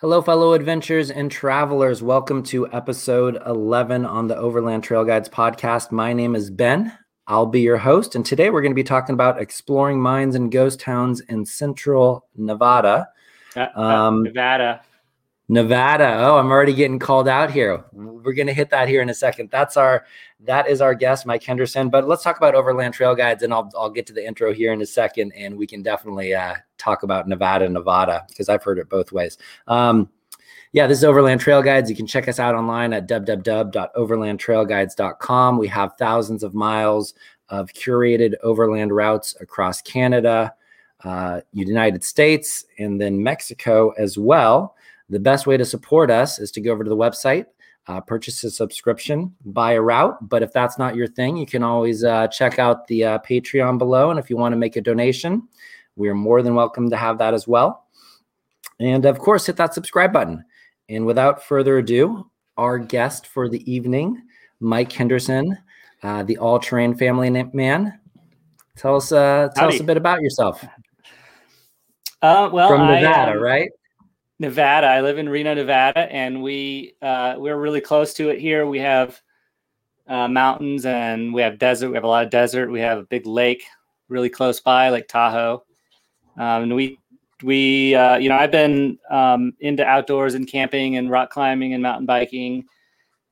Hello, fellow adventurers and travelers. Welcome to episode 11 on the Overland Trail Guides podcast. My name is Ben. I'll be your host. And today we're going to be talking about exploring mines and ghost towns in central Nevada. Uh, uh, um, Nevada. Nevada. Oh, I'm already getting called out here. We're going to hit that here in a second. That's our that is our guest, Mike Henderson. But let's talk about Overland Trail Guides, and I'll I'll get to the intro here in a second, and we can definitely uh, talk about Nevada, Nevada, because I've heard it both ways. Um, yeah, this is Overland Trail Guides. You can check us out online at www.overlandtrailguides.com. We have thousands of miles of curated overland routes across Canada, uh, United States, and then Mexico as well. The best way to support us is to go over to the website, uh, purchase a subscription, buy a route. But if that's not your thing, you can always uh, check out the uh, Patreon below. And if you want to make a donation, we are more than welcome to have that as well. And of course, hit that subscribe button. And without further ado, our guest for the evening, Mike Henderson, uh, the all terrain family man. Tell us, uh, tell Howdy. us a bit about yourself. Uh, well, from Nevada, I, um, right? Nevada. I live in Reno, Nevada, and we uh, we're really close to it here. We have uh, mountains and we have desert. We have a lot of desert. We have a big lake really close by, Lake Tahoe. Um, and we we uh, you know I've been um, into outdoors and camping and rock climbing and mountain biking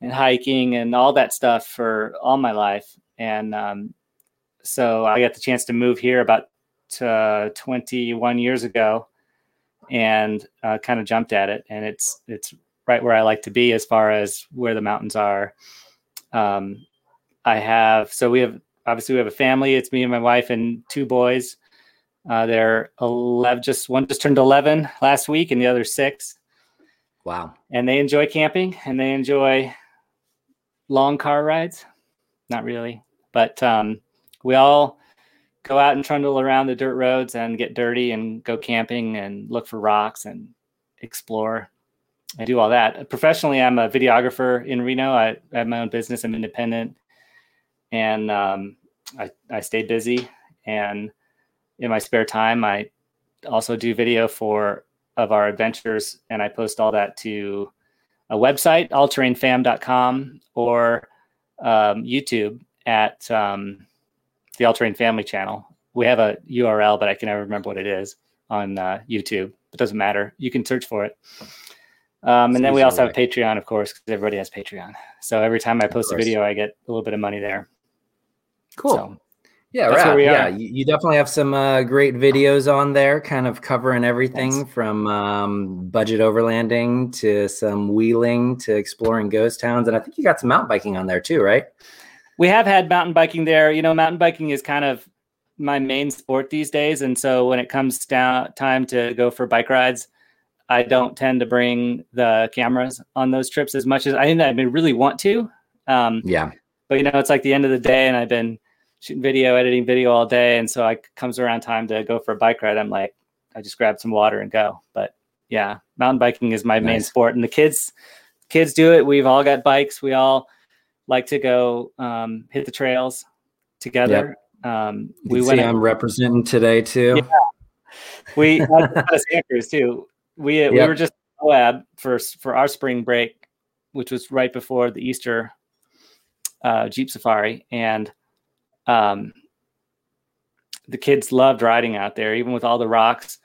and hiking and all that stuff for all my life. And um, so I got the chance to move here about uh, 21 years ago and uh, kind of jumped at it. And it's it's right where I like to be as far as where the mountains are. Um, I have so we have obviously we have a family. It's me and my wife and two boys. Uh, they're 11, just one just turned 11 last week, and the other six. Wow! And they enjoy camping and they enjoy long car rides. Not really, but um, we all go out and trundle around the dirt roads and get dirty and go camping and look for rocks and explore. I do all that. Professionally, I'm a videographer in Reno. I, I have my own business. I'm independent, and um, I, I stay busy. And in my spare time, I also do video for of our adventures, and I post all that to a website, allterrainfam.com, or um, YouTube at um, the All Terrain Family channel. We have a URL, but I can never remember what it is on uh, YouTube. It doesn't matter. You can search for it. Um, and then we also have Patreon, of course, because everybody has Patreon. So every time I post a video, I get a little bit of money there. Cool. So yeah, right. Yeah, you, you, definitely have some uh, great videos on there, kind of covering everything Thanks. from um, budget overlanding to some wheeling to exploring ghost towns, and I think you got some mountain biking on there too, right? We have had mountain biking there. You know, mountain biking is kind of my main sport these days, and so when it comes down time to go for bike rides, I don't tend to bring the cameras on those trips as much as I, think I really want to. Um, yeah, but you know, it's like the end of the day, and I've been shooting video, editing video all day, and so I comes around time to go for a bike ride. I'm like, I just grab some water and go. But yeah, mountain biking is my nice. main sport, and the kids kids do it. We've all got bikes. We all like to go um, hit the trails together. Yep. Um, we went. I'm representing today too. Yeah. We Santa Cruz too. We yep. we were just Moab for for our spring break, which was right before the Easter uh, Jeep Safari, and um, the kids loved riding out there, even with all the rocks.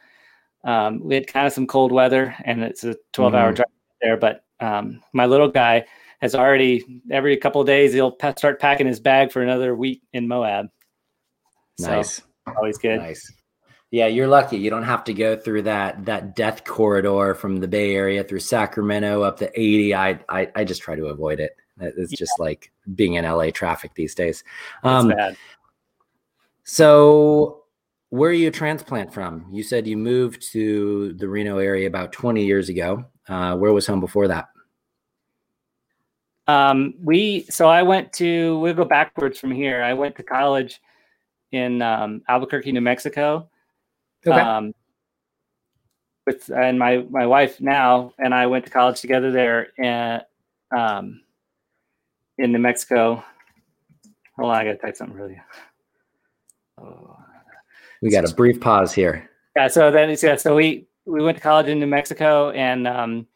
Um, we had kind of some cold weather, and it's a 12 hour mm. drive there. But um, my little guy has already every couple of days he'll start packing his bag for another week in Moab. Nice, so, always good. Nice. Yeah, you're lucky. You don't have to go through that that death corridor from the Bay Area through Sacramento up to 80. I I, I just try to avoid it. It's yeah. just like being in LA traffic these days. Um, bad. So, where are you a transplant from? You said you moved to the Reno area about 20 years ago. Uh, where was home before that? Um, we so I went to we'll go backwards from here. I went to college in um, Albuquerque, New Mexico. Okay. Um, with and my my wife now and I went to college together there and um, in New Mexico. Hold on, I gotta type something really. Oh. We got a brief pause here. Yeah, so then yeah, so we we went to college in New Mexico, and um,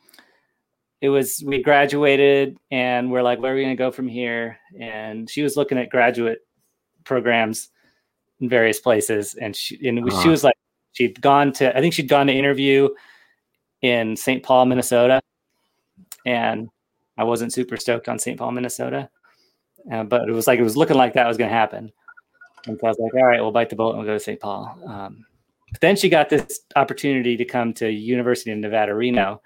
it was we graduated, and we're like, where are we going to go from here? And she was looking at graduate programs in various places, and she and uh-huh. she was like, she'd gone to, I think she'd gone to interview in St. Paul, Minnesota, and I wasn't super stoked on St. Paul, Minnesota, uh, but it was like it was looking like that was going to happen. And so I was like, all right, we'll bite the bullet and we'll go to St. Paul. Um, but then she got this opportunity to come to University of Nevada, Reno,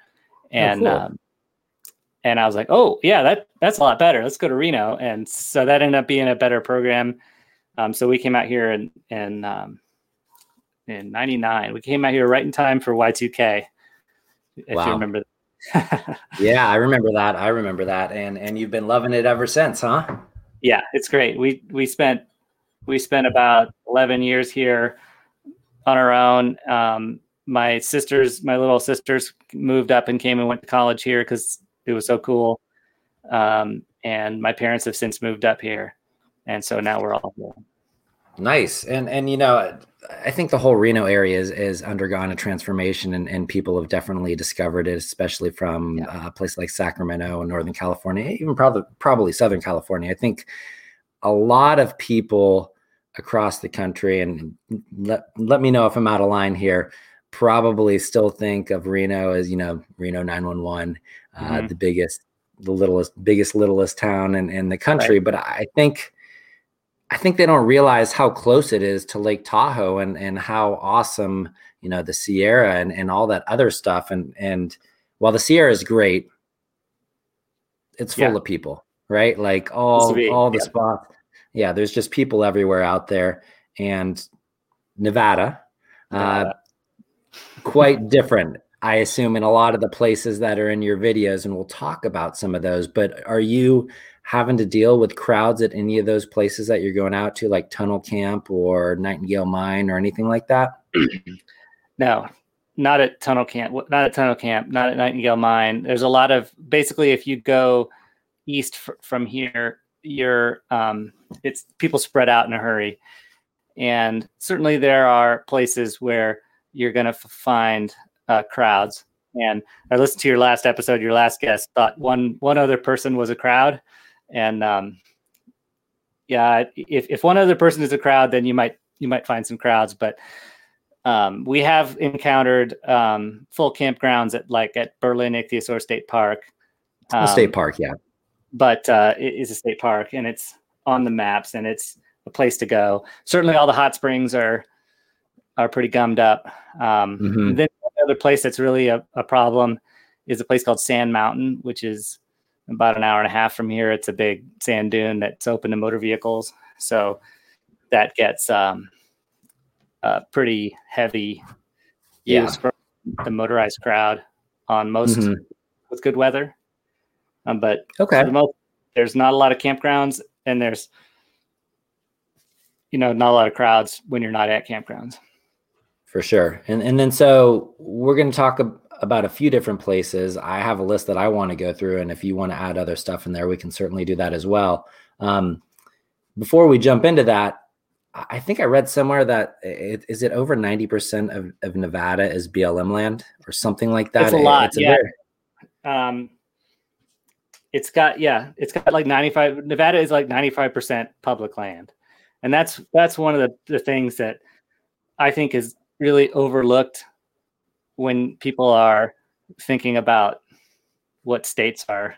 and oh, cool. um, and I was like, oh yeah, that that's a lot better. Let's go to Reno. And so that ended up being a better program. Um, so we came out here in in um, in '99. We came out here right in time for Y2K. If wow. you remember. yeah, I remember that. I remember that. And and you've been loving it ever since, huh? Yeah, it's great. We we spent we spent about 11 years here on our own. Um, my sisters, my little sisters, moved up and came and went to college here because it was so cool. Um, and my parents have since moved up here, and so now we're all here. Nice, and and you know, I think the whole Reno area is, is undergone a transformation, and, and people have definitely discovered it, especially from yeah. uh, a place like Sacramento and Northern California, even probably probably Southern California. I think a lot of people across the country, and let let me know if I'm out of line here. Probably still think of Reno as you know Reno 911, uh, mm-hmm. the biggest, the littlest, biggest, littlest town in, in the country. Right. But I think I think they don't realize how close it is to Lake Tahoe and and how awesome you know the Sierra and and all that other stuff. And and while the Sierra is great, it's full yeah. of people, right? Like all all the yeah. spots. Yeah, there's just people everywhere out there, and Nevada, uh, quite different. I assume in a lot of the places that are in your videos, and we'll talk about some of those. But are you having to deal with crowds at any of those places that you're going out to, like Tunnel Camp or Nightingale Mine or anything like that? no, not at Tunnel Camp, not at Tunnel Camp, not at Nightingale Mine. There's a lot of basically, if you go east f- from here, you're um, it's people spread out in a hurry, and certainly there are places where you're going to f- find uh, crowds. And I listened to your last episode. Your last guest thought one one other person was a crowd and um, yeah, if if one other person is a crowd, then you might you might find some crowds. But um, we have encountered um, full campgrounds at like at Berlin Ichthyosaur State Park. Um, state park, yeah. But uh, it is a state park, and it's on the maps, and it's a place to go. Certainly, all the hot springs are are pretty gummed up. Um, mm-hmm. Then another place that's really a, a problem is a place called Sand Mountain, which is about an hour and a half from here. It's a big sand dune that's open to motor vehicles. So that gets um, a pretty heavy yeah. use from the motorized crowd on most mm-hmm. with good weather. Um, but okay, the most, there's not a lot of campgrounds, and there's you know not a lot of crowds when you're not at campgrounds. For sure, and and then so we're going to talk about a few different places. I have a list that I want to go through, and if you want to add other stuff in there, we can certainly do that as well. Um, before we jump into that, I think I read somewhere that it, is it over ninety percent of, of Nevada is BLM land or something like that. It's a lot. It's a yeah. Very... Um, it's got yeah, it's got like ninety five. Nevada is like ninety five percent public land, and that's that's one of the, the things that I think is really overlooked when people are thinking about what states are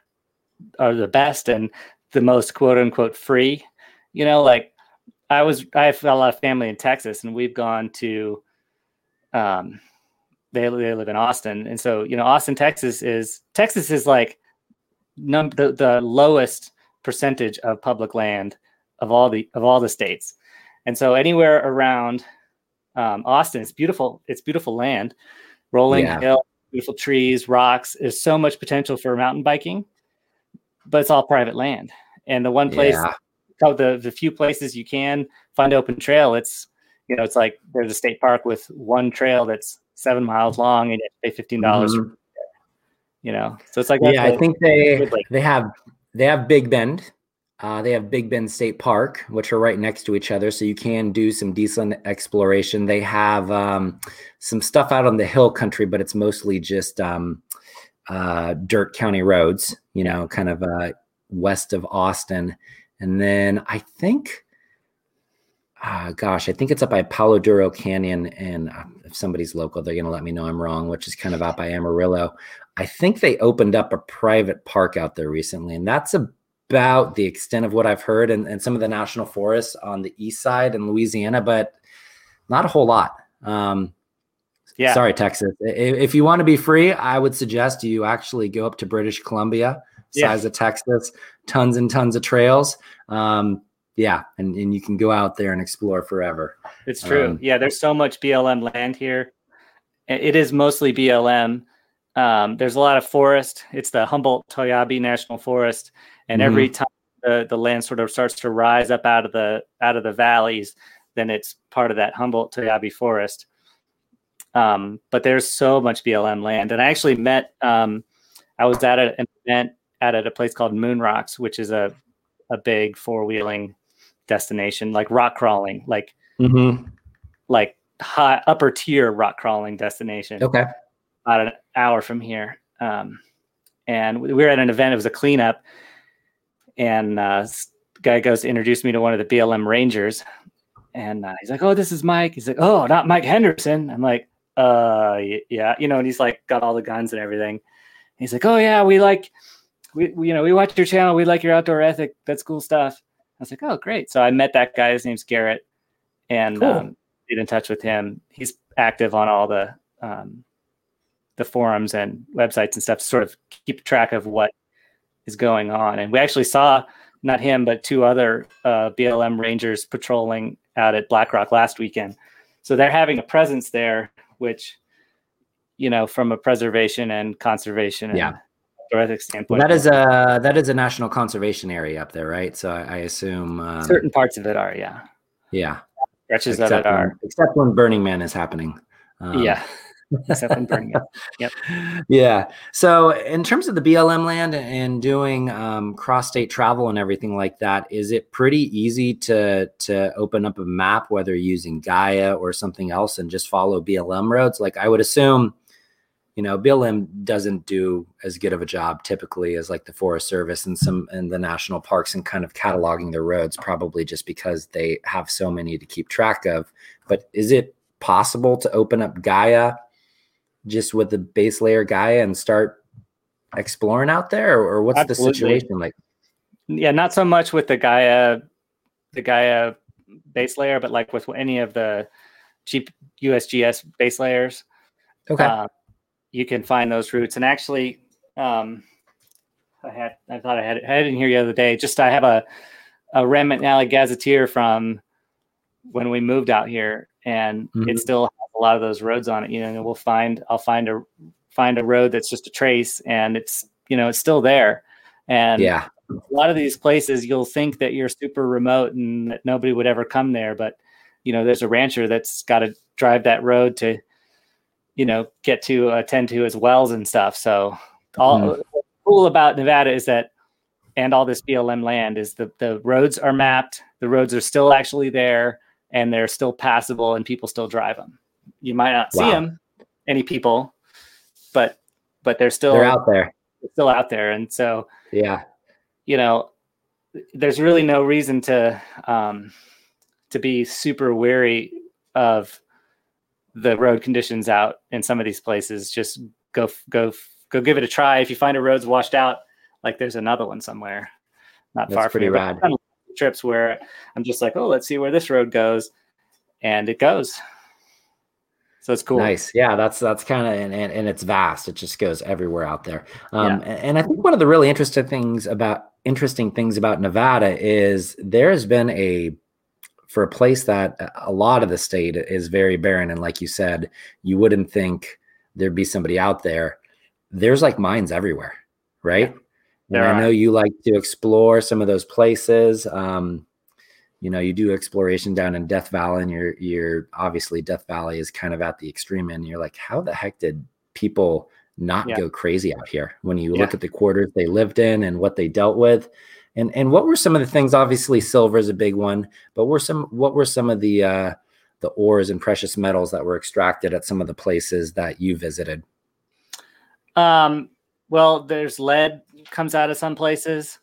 are the best and the most quote unquote free. You know like i was i have a lot of family in texas and we've gone to um they, they live in austin. And so you know austin texas is texas is like num the, the lowest percentage of public land of all the of all the states. And so anywhere around um, austin it's beautiful it's beautiful land rolling yeah. hill, beautiful trees, rocks. There's so much potential for mountain biking, but it's all private land. And the one place, yeah. the the few places you can find open trail, it's you know, it's like there's a state park with one trail that's seven miles long, and you have to pay fifteen dollars. Mm-hmm. You know, so it's like yeah, I think they they have they have Big Bend. Uh, they have Big Bend State Park, which are right next to each other, so you can do some decent exploration. They have um, some stuff out on the hill country, but it's mostly just um, uh, dirt county roads, you know, kind of uh, west of Austin. And then I think, uh, gosh, I think it's up by Palo Duro Canyon. And uh, if somebody's local, they're going to let me know I'm wrong, which is kind of out by Amarillo. I think they opened up a private park out there recently, and that's about the extent of what I've heard. And, and some of the national forests on the east side in Louisiana, but not a whole lot. Um, yeah. Sorry, Texas. If you want to be free, I would suggest you actually go up to British Columbia, size yeah. of Texas, tons and tons of trails. Um, yeah, and, and you can go out there and explore forever. It's true. Um, yeah, there's so much BLM land here. It is mostly BLM. Um, there's a lot of forest. It's the Humboldt Toiyabe National Forest, and mm-hmm. every time the, the land sort of starts to rise up out of the out of the valleys, then it's part of that Humboldt Toiyabe Forest. Um, but there's so much BLM land. And I actually met, um, I was at an event at a place called Moon Rocks, which is a, a big four wheeling destination, like rock crawling, like, mm-hmm. like high upper tier rock crawling destination. Okay. About an hour from here. Um, and we were at an event, it was a cleanup. And uh, guy goes to introduce me to one of the BLM Rangers. And uh, he's like, "Oh, this is Mike." He's like, "Oh, not Mike Henderson." I'm like, uh yeah you know and he's like got all the guns and everything he's like oh yeah we like we, we, you know we watch your channel we like your outdoor ethic that's cool stuff i was like oh great so i met that guy his name's garrett and cool. um, get in touch with him he's active on all the um, the forums and websites and stuff to sort of keep track of what is going on. And we actually saw not him but two other uh, blm rangers patrolling out at black rock last weekend. So they're having a presence there which you know from a preservation and conservation and yeah. ethics standpoint. That is a that is a national conservation area up there right? So i, I assume um, certain parts of it are yeah. Yeah. Stretches except of it are. except when burning man is happening. Um, yeah except burning it. Yep. Yeah. So, in terms of the BLM land and doing um, cross-state travel and everything like that, is it pretty easy to to open up a map, whether using Gaia or something else, and just follow BLM roads? Like, I would assume, you know, BLM doesn't do as good of a job typically as like the Forest Service and some and the national parks and kind of cataloging their roads, probably just because they have so many to keep track of. But is it possible to open up Gaia just with the base layer guy and start exploring out there? Or, or what's Absolutely. the situation like? Yeah not so much with the gaia the gaia base layer but like with any of the cheap usgs base layers. Okay. Uh, you can find those routes. And actually um i had i thought i had it, I had it in here the other day. Just i have a a Rand McNally gazetteer from when we moved out here and mm-hmm. it still has a lot of those roads on it. You know, we'll find I'll find a find a road that's just a trace, and it's you know it's still there. And yeah, a lot of these places you'll think that you're super remote and that nobody would ever come there, but you know there's a rancher that's got to drive that road to you know get to attend to his wells and stuff. So all mm. cool about Nevada is that and all this BLM land is the the roads are mapped, the roads are still actually there and they're still passable and people still drive them. You might not wow. see them, any people, but but they're still they're out there. still out there, and so yeah, you know, there's really no reason to um, to be super wary of the road conditions out in some of these places. Just go go go give it a try. If you find a road's washed out, like there's another one somewhere, not That's far from rad trips where I'm just like, oh, let's see where this road goes, and it goes. So it's cool. Nice. Yeah, that's that's kind of and, and, and it's vast. It just goes everywhere out there. Um, yeah. and, and I think one of the really interesting things about interesting things about Nevada is there has been a for a place that a lot of the state is very barren and like you said, you wouldn't think there'd be somebody out there. There's like mines everywhere, right? And I know you like to explore some of those places. Um, you know, you do exploration down in Death Valley, and you're you're obviously Death Valley is kind of at the extreme end. You're like, how the heck did people not yeah. go crazy out here when you yeah. look at the quarters they lived in and what they dealt with? And and what were some of the things? Obviously, silver is a big one, but were some what were some of the uh, the ores and precious metals that were extracted at some of the places that you visited? Um, well, there's lead comes out of some places,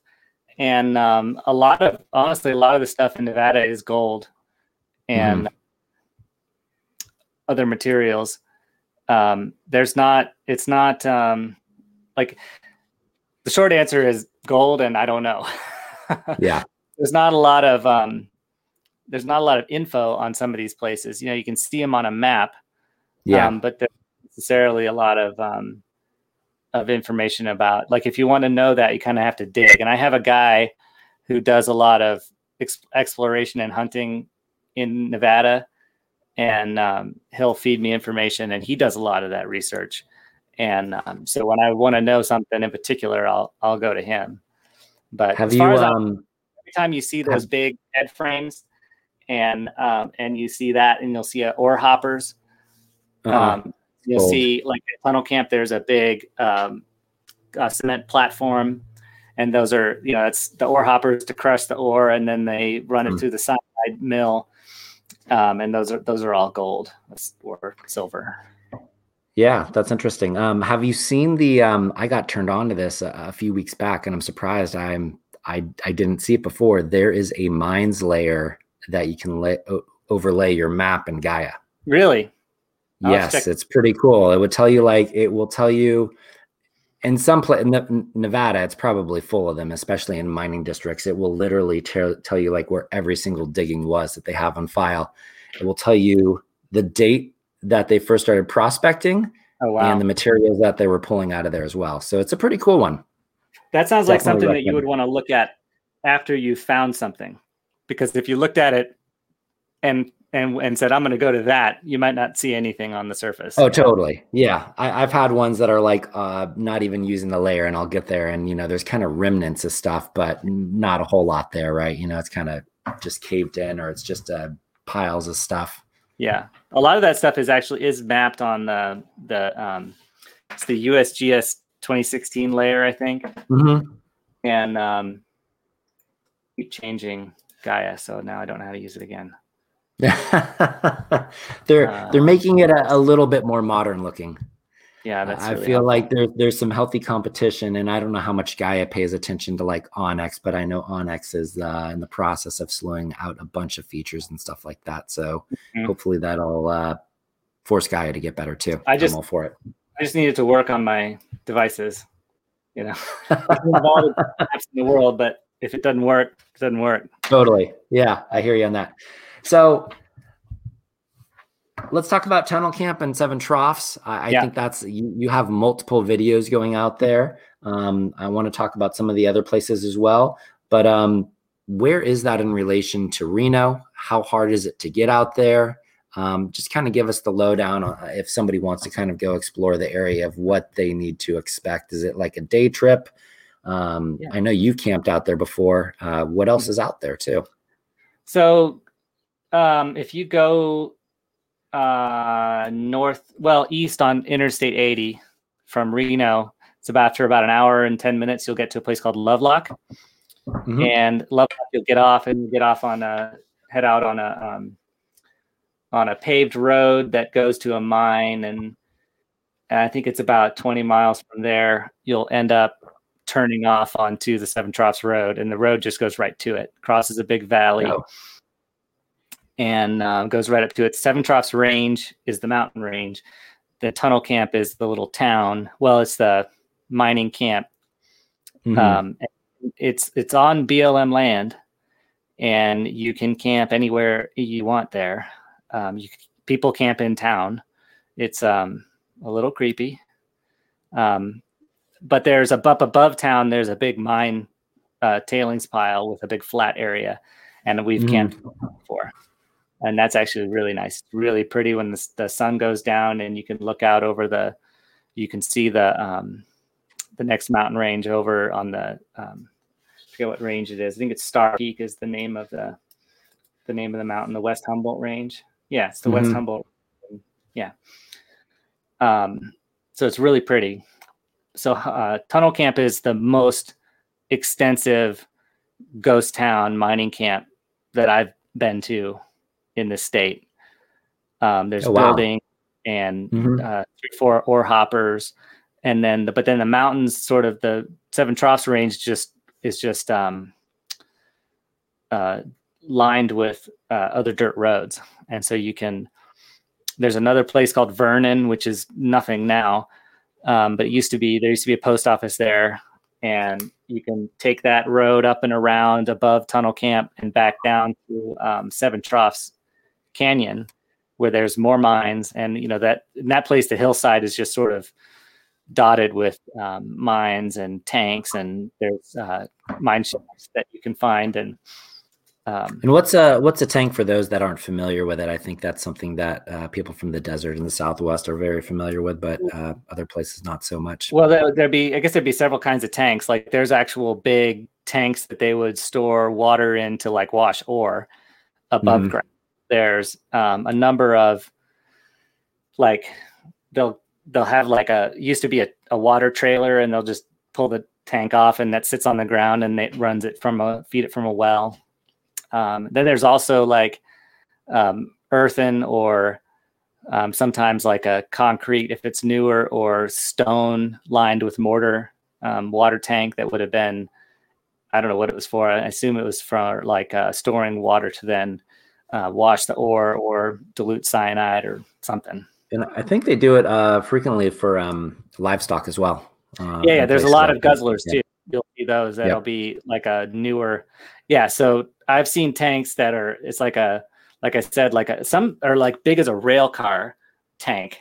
and um, a lot of honestly, a lot of the stuff in Nevada is gold and mm. other materials. Um, there's not. It's not um, like the short answer is gold, and I don't know. yeah, there's not a lot of um, there's not a lot of info on some of these places. You know, you can see them on a map, yeah, um, but there's necessarily a lot of um, of information about. Like, if you want to know that, you kind of have to dig. And I have a guy who does a lot of ex- exploration and hunting in Nevada, and um, he'll feed me information, and he does a lot of that research. And um, so when I want to know something in particular, I'll I'll go to him. But have you? um, every time you see those have, big head frames, and um, and you see that, and you'll see uh, ore hoppers. Uh-huh. Um, you'll see like at Tunnel Camp. There's a big um, uh, cement platform, and those are you know it's the ore hoppers to crush the ore, and then they run it mm. through the side mill, um, and those are those are all gold or silver. Yeah, that's interesting. Um, have you seen the? Um, I got turned on to this a, a, few weeks back, and I'm surprised I'm I I didn't see it before. There is a mines layer that you can lay, o- overlay your map in Gaia. Really? I'll yes, check. it's pretty cool. It would tell you like it will tell you in some place in Nevada, it's probably full of them, especially in mining districts. It will literally tell tell you like where every single digging was that they have on file. It will tell you the date that they first started prospecting oh, wow. and the materials that they were pulling out of there as well. So it's a pretty cool one. That sounds Definitely like something that you would want to look at after you found something. Because if you looked at it and and and said I'm going to go to that, you might not see anything on the surface. Oh, totally. Yeah, I, have had ones that are like uh, not even using the layer, and I'll get there, and you know, there's kind of remnants of stuff, but not a whole lot there, right? You know, it's kind of just caved in, or it's just uh, piles of stuff. Yeah, a lot of that stuff is actually is mapped on the the um, it's the USGS 2016 layer, I think, mm-hmm. and um, keep changing Gaia, so now I don't know how to use it again. they're uh, they're making it a, a, little bit more modern looking. Yeah, that's. I feel helpful. like there's there's some healthy competition, and I don't know how much Gaia pays attention to like onX, but I know onX is uh, in the process of slowing out a bunch of features and stuff like that. So mm-hmm. hopefully that'll uh, force Gaia to get better too. I just I'm all for it. I just needed to work on my devices. You know, apps in the world, but if it doesn't work, it doesn't work. Totally. Yeah, I hear you on that. So let's talk about tunnel camp and seven troughs. I, I yeah. think that's you, you have multiple videos going out there. Um, i want to talk about some of the other places as well. But um, where is that in relation to reno? How hard is it to get out there? Um, just kind of give us the lowdown on, if somebody wants to kind of go explore the area of what they need to expect. Is it like a day trip? Um, yeah. i know you've camped out there before. Uh, what else mm-hmm. is out there too? So um, if you go uh, north, well, east on Interstate 80 from Reno, it's about after about an hour and 10 minutes, you'll get to a place called Lovelock. Mm-hmm. And Lovelock, you'll get off and get off on a head out on a um, on a paved road that goes to a mine, and, and I think it's about 20 miles from there. You'll end up turning off onto the Seven Troughs Road, and the road just goes right to it. Crosses a big valley. Oh and uh, goes right up to it. Seven Troughs Range is the mountain range. The tunnel camp is the little town. Well, it's the mining camp. Mm-hmm. Um, it's it's on BLM land, and you can camp anywhere you want there. Um, you people camp in town. It's um, a little creepy, um, but there's a up above town. There's a big mine uh, tailings pile with a big flat area, and we've mm-hmm. camped before and that's actually really nice. Really pretty when the, the sun goes down and you can look out over the, you can see the um, the next mountain range over on the um, I forget what range it is. I think it's Star Peak is the name of the the name of the mountain, the West Humboldt Range. Yeah, it's the mm-hmm. West Humboldt. Yeah. Um, so it's really pretty. So uh, Tunnel Camp is the most extensive ghost town mining camp that I've been to in the state. Um, there's oh, wow. building and mm-hmm. uh, three, four ore hoppers, and then the, but then the mountains, sort of the Seven Troughs range, just is just um, uh, lined with uh, other dirt roads, and so you can. There's another place called Vernon, which is nothing now, um, but it used to be. There used to be a post office there, and you can take that road up and around above Tunnel Camp and back down to um, Seven Troughs Canyon, where there's more mines, and you know that in that place, the hillside is just sort of dotted with um, mines and tanks, and there's uh, mine shafts that you can find, and um, and what's a what's a tank for those that aren't familiar with it? I think that's something that uh, people from the desert in the Southwest are very familiar with, but uh, other places not so much. Well, there, would be I guess there'd be several kinds of tanks. Like there's actual big tanks that they would store water in to like wash ore above mm-hmm. ground. There's um, a number of like they'll they'll have like a used to be a, a water trailer and they'll just pull the tank off and that sits on the ground and it runs it from a feed it from a well um, then there's also like um, earthen or um, sometimes like a concrete if it's newer or stone lined with mortar um, water tank that would have been I don't know what it was for. I assume it was for like uh, storing water to then uh, wash the ore or dilute cyanide or something. And I think they do it uh, frequently for um, livestock as well. Uh, yeah, yeah. There's a lot of guzzlers yeah. too. You'll see those that'll yep. be like a newer. Yeah. So I've seen tanks that are it's like a like I said like a, some are like big as a rail car tank,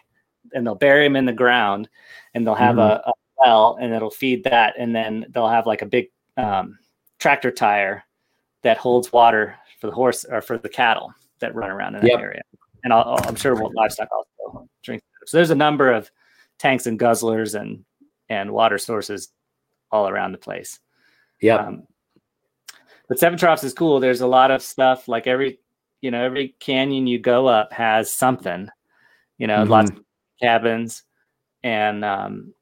and they'll bury them in the ground, and they'll have mm-hmm. a, a, well, and it'll feed that, and then they'll have like a big um, tractor tire that holds water for the horse or for the cattle that run around in that yep. area, and i am sure livestock also drink. So there's a number of tanks and guzzlers and and water sources all around the place. Yeah. Um, but Seven Troughs is cool. There's a lot of stuff like every, you know, every canyon you go up has something, you know, mm-hmm. lots of cabins and, um,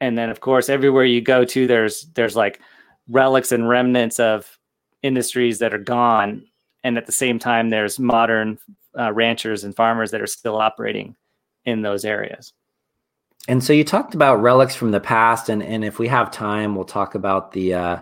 and then of course everywhere you go to, there's, there's like relics and remnants of industries that are gone. And at the same time, there's modern uh, ranchers and farmers that are still operating in those areas. And so you talked about relics from the past, and and if we have time, we'll talk about the uh,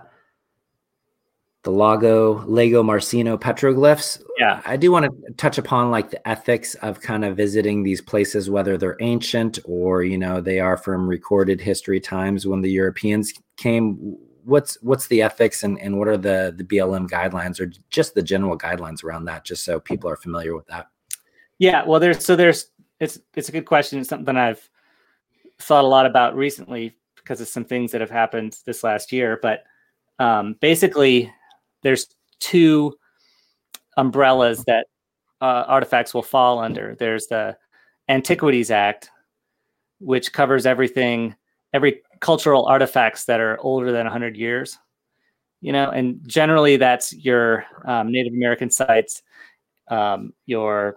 the Lago Lagomarsino petroglyphs. Yeah, I do want to touch upon like the ethics of kind of visiting these places, whether they're ancient or you know they are from recorded history times when the Europeans came. What's what's the ethics and, and what are the the BLM guidelines or just the general guidelines around that, just so people are familiar with that? Yeah, well, there's so there's it's it's a good question. It's something I've thought a lot about recently because of some things that have happened this last year. But um, basically, there's two umbrellas that uh, artifacts will fall under. There's the Antiquities Act, which covers everything, every cultural artifacts that are older than 100 years. You know, and generally that's your um, Native American sites, um, your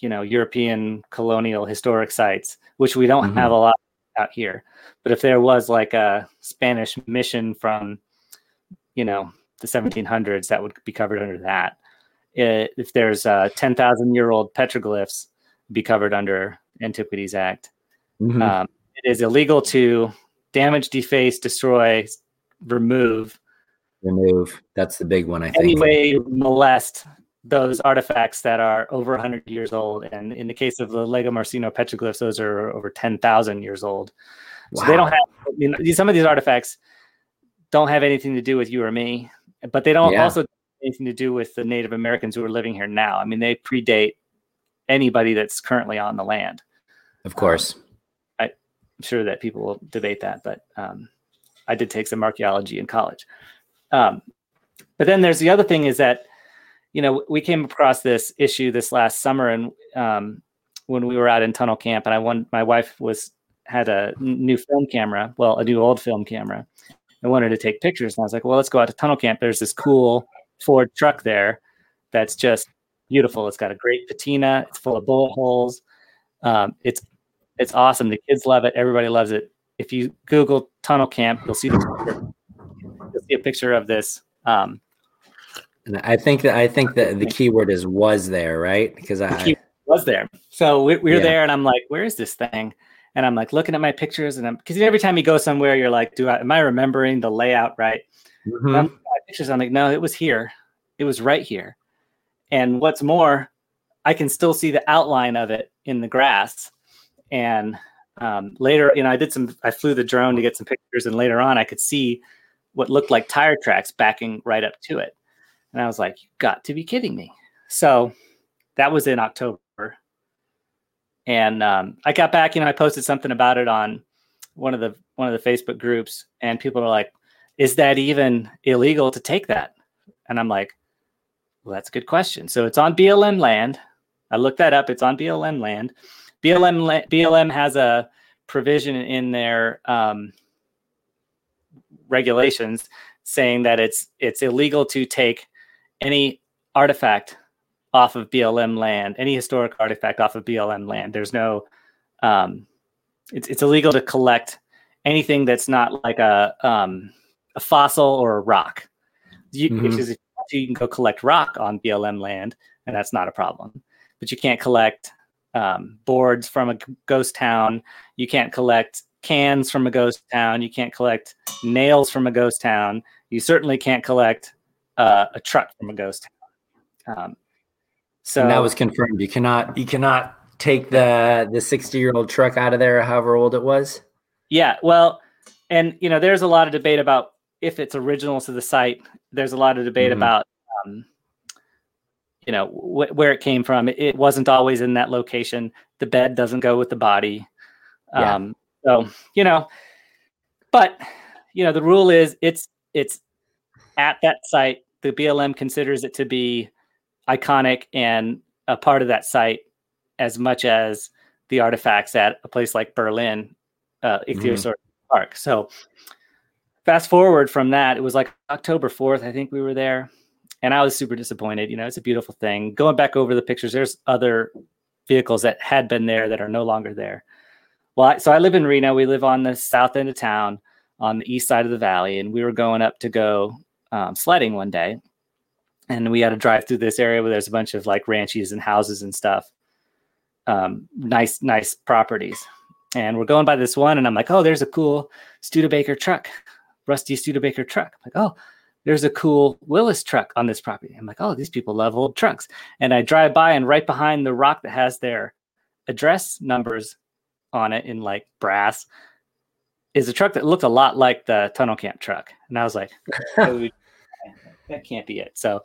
you know European colonial historic sites, which we don't mm-hmm. have a lot out here. But if there was like a Spanish mission from, you know, the 1700s, that would be covered under that. If there's a 10,000 year old petroglyphs, be covered under Antiquities Act. Mm-hmm. Um, it is illegal to damage, deface, destroy, remove. Remove. That's the big one, I think. Anyway, molest those artifacts that are over 100 years old. And in the case of the Lagomarsino petroglyphs, those are over 10,000 years old. Wow. So they don't have, you know, some of these artifacts don't have anything to do with you or me, but they don't yeah. also have anything to do with the Native Americans who are living here now. I mean, they predate anybody that's currently on the land. Of course. Um, I'm sure that people will debate that, but um, I did take some archaeology in college. Um, but then there's the other thing is that you know, we came across this issue this last summer, and um, when we were out in tunnel camp, and I won, my wife was had a new film camera, well, a new old film camera, and wanted to take pictures. And I was like, well, let's go out to tunnel camp. There's this cool Ford truck there that's just beautiful. It's got a great patina. It's full of bullet holes. Um, it's it's awesome. The kids love it. Everybody loves it. If you Google tunnel camp, you'll see the picture. You'll see a picture of this Um, and I think that I think that the key word is was there, right? Because I was there. So we, we were yeah. there, and I'm like, where is this thing? And I'm like looking at my pictures, and I'm because every time you go somewhere, you're like, do I am I remembering the layout right? Mm-hmm. I'm pictures. I'm like, no, it was here. It was right here. And what's more, I can still see the outline of it in the grass. And um, later, you know, I did some. I flew the drone to get some pictures, and later on, I could see what looked like tire tracks backing right up to it. And I was like, you got to be kidding me. So that was in October. And um, I got back, you know, I posted something about it on one of the one of the Facebook groups, and people are like, "Is that even illegal to take that?" And I'm like, "Well, that's a good question." So it's on BLM land. I looked that up. It's on BLM land. BLM BLM has a provision in their um, regulations saying that it's it's illegal to take any artifact off of BLM land, any historic artifact off of BLM land. There's no, um, it's it's illegal to collect anything that's not like a um, a fossil or a rock. You, mm-hmm. you can go collect rock on BLM land, and that's not a problem. But you can't collect um, boards from a ghost town. You can't collect cans from a ghost town. You can't collect nails from a ghost town. You certainly can't collect uh, a truck from a ghost town. Um, so and that was confirmed. You cannot you cannot take the the 60 year old truck out of there, however old it was. Yeah, well, and you know, there's a lot of debate about if it's original to the site. There's a lot of debate mm-hmm. about um, you know wh- where it came from. It, it, wasn't always in that location. The bed doesn't go with the body. Yeah. Um, so you know, but you know, the rule is it's it's at that site. The BLM considers it to be iconic and a part of that site as much as the artifacts at a place like Berlin, uh, Ichthyosaur mm-hmm. Park. So fast forward from that, it was like October 4th, I think we were there. And I was super disappointed. You know, it's a beautiful thing. Going back over the pictures, there's other vehicles that had been there that are no longer there. Well, I, so I live in Reno. We live on the south end of town on the east side of the valley. And we were going up to go um, sledding one day and we had to drive through this area where there's a bunch of like ranches and houses and stuff. Um, nice, nice properties. And we're going by this one, and I'm like, oh, there's a cool Studebaker truck, rusty Studebaker truck. I'm like, oh, there's a cool Willys truck on this property. I'm like, oh, these people love old trucks. And I drive by, and right behind the rock that has their address numbers on it in like brass is a truck that looked a lot like the tunnel camp truck. And I was like, oh, that can't be it. So,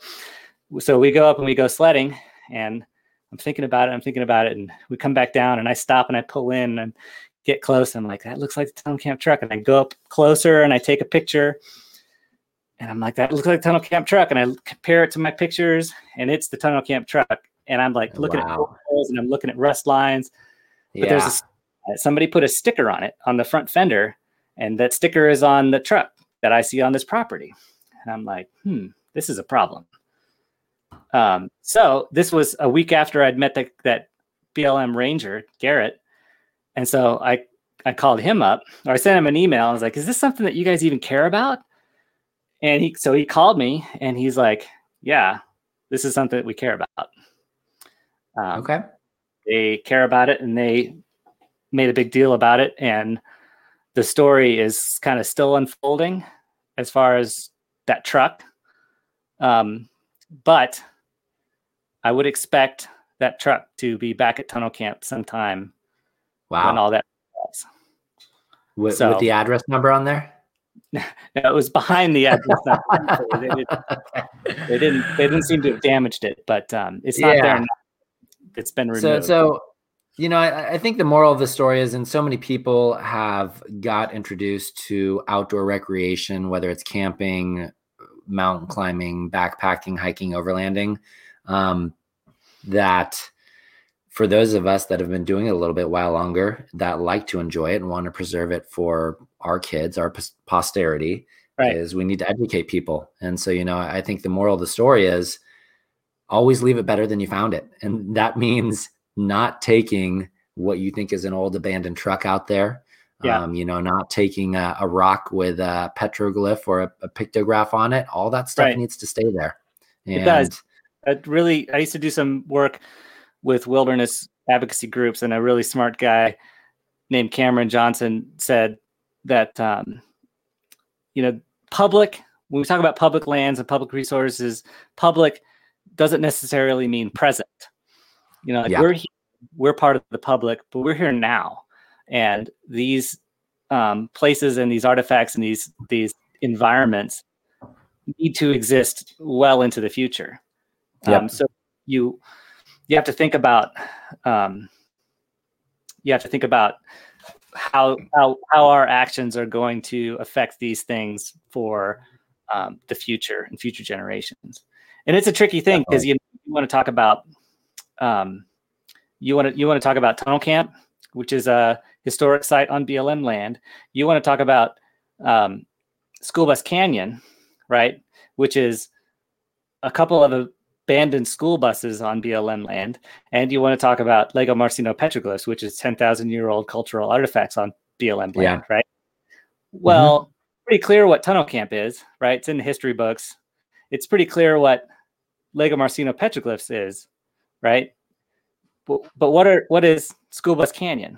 so we go up and we go sledding, and I'm thinking about it. I'm thinking about it, and we come back down, and I stop and I pull in and get close. And I'm like, that looks like the tunnel camp truck. And I go up closer and I take a picture. And I'm like, that looks like tunnel camp truck. And I compare it to my pictures, and it's the tunnel camp truck. And I'm like looking wow. at holes and I'm looking at rust lines. But yeah. there's a, somebody put a sticker on it on the front fender, and that sticker is on the truck that I see on this property. And I'm like, hmm, this is a problem. Um, so this was a week after I'd met the, that BLM ranger, Garrett. And so I, I called him up or I sent him an email. I was like, is this something that you guys even care about? And he, so he called me and he's like, yeah, this is something that we care about. Um, okay. They care about it and they made a big deal about it. And the story is kind of still unfolding as far as that truck. Um, but I would expect that truck to be back at tunnel camp sometime. Wow. When all that with, so, with the address number on there? no, it was behind the edge. they, did, they, didn't. They didn't seem to have damaged it, but um, it's not yeah. there. Now. It's been removed. So, so you know, I, I, think the moral of the story is, and so many people have got introduced to outdoor recreation, whether it's camping, mountain climbing, backpacking, hiking, overlanding, um, that for those of us that have been doing it a little bit while longer, that like to enjoy it and want to preserve it for our kids, our posterity, right. is we need to educate people. And so, you know, I think the moral of the story is always leave it better than you found it. And that means not taking what you think is an old abandoned truck out there Yeah. Um, you know, not taking a, a rock with a petroglyph or a, a, pictograph on it. All that stuff Right. needs to stay there. And It does. I really, I used to do some work with wilderness advocacy groups, and a really smart guy named Cameron Johnson said that, um, you know, public, when we talk about public lands and public resources, public doesn't necessarily mean present. You know, like Yeah. we're he- we're part of the public, but we're here now, and these um, places and these artifacts and these these environments need to exist well into the future. Yep. Um, so you you have to think about um, you have to think about how how how our actions are going to affect these things for um, the future and future generations. And it's a tricky thing because you, you want to talk about um, you want to you want to talk about Tunnel Camp, which is a historic site on BLM land. You want to talk about um, School Bus Canyon, right? Which is a couple of abandoned school buses on BLM land. And you want to talk about Lagomarsino petroglyphs, which is 10,000 year old cultural artifacts on BLM land, Yeah. right? Mm-hmm. Well, pretty clear what Tunnel Camp is, right? It's in the history books. It's pretty clear what Lagomarsino petroglyphs is, right? But, but what are what is School Bus Canyon?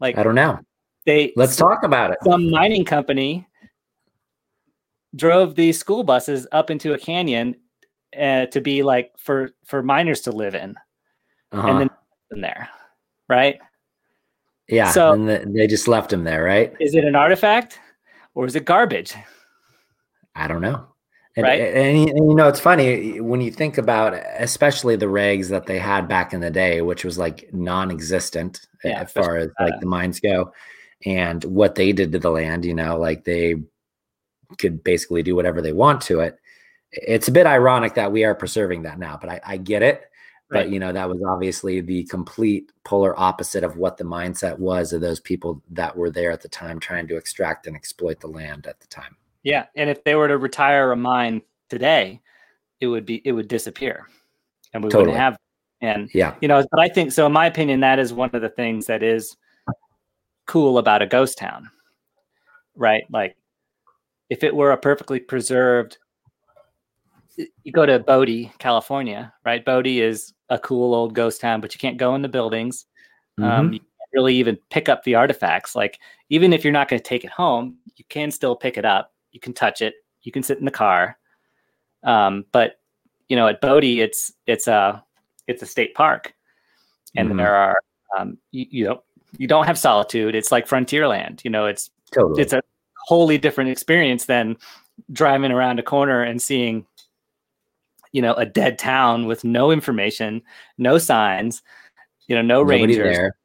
Like I don't know. they Let's talk about it. some mining company drove these school buses up into a canyon uh, to be like for for miners to live in Uh-huh. and then in there right yeah. so- and the, they just left him there, right? is it an artifact or is it garbage I don't know. And, Right. and, and, you know, it's funny when you think about, especially the regs that they had back in the day, which was like non-existent Yeah, as far as like uh, the mines go, and what they did to the land. You know, like they could basically do whatever they want to it. It's a bit ironic that we are preserving that now, but I, I get it. Right. But you know, that was obviously the complete polar opposite of what the mindset was of those people that were there at the time, trying to extract and exploit the land at the time. yeah and if they were to retire a mine today it would be it would disappear and we Totally. wouldn't have and Yeah. you know but i think so in my opinion that is one of the things that is cool about a ghost town right like if it were a perfectly preserved you go to bodie california right? Bodie is a cool old ghost town but you can't go in the buildings. Mhm. um, you can't really even pick up the artifacts. Like even if you're not going to take it home you can still pick it up. You can touch it. You can sit in the car. Um, but you know at bodie it's it's a it's a state park. And Mhm. there are um, you, you know you don't have solitude. It's like frontierland you know it's totally. it's a wholly different experience than driving around a corner and seeing you know a dead town with no information no signs you know no Nobody rangers there.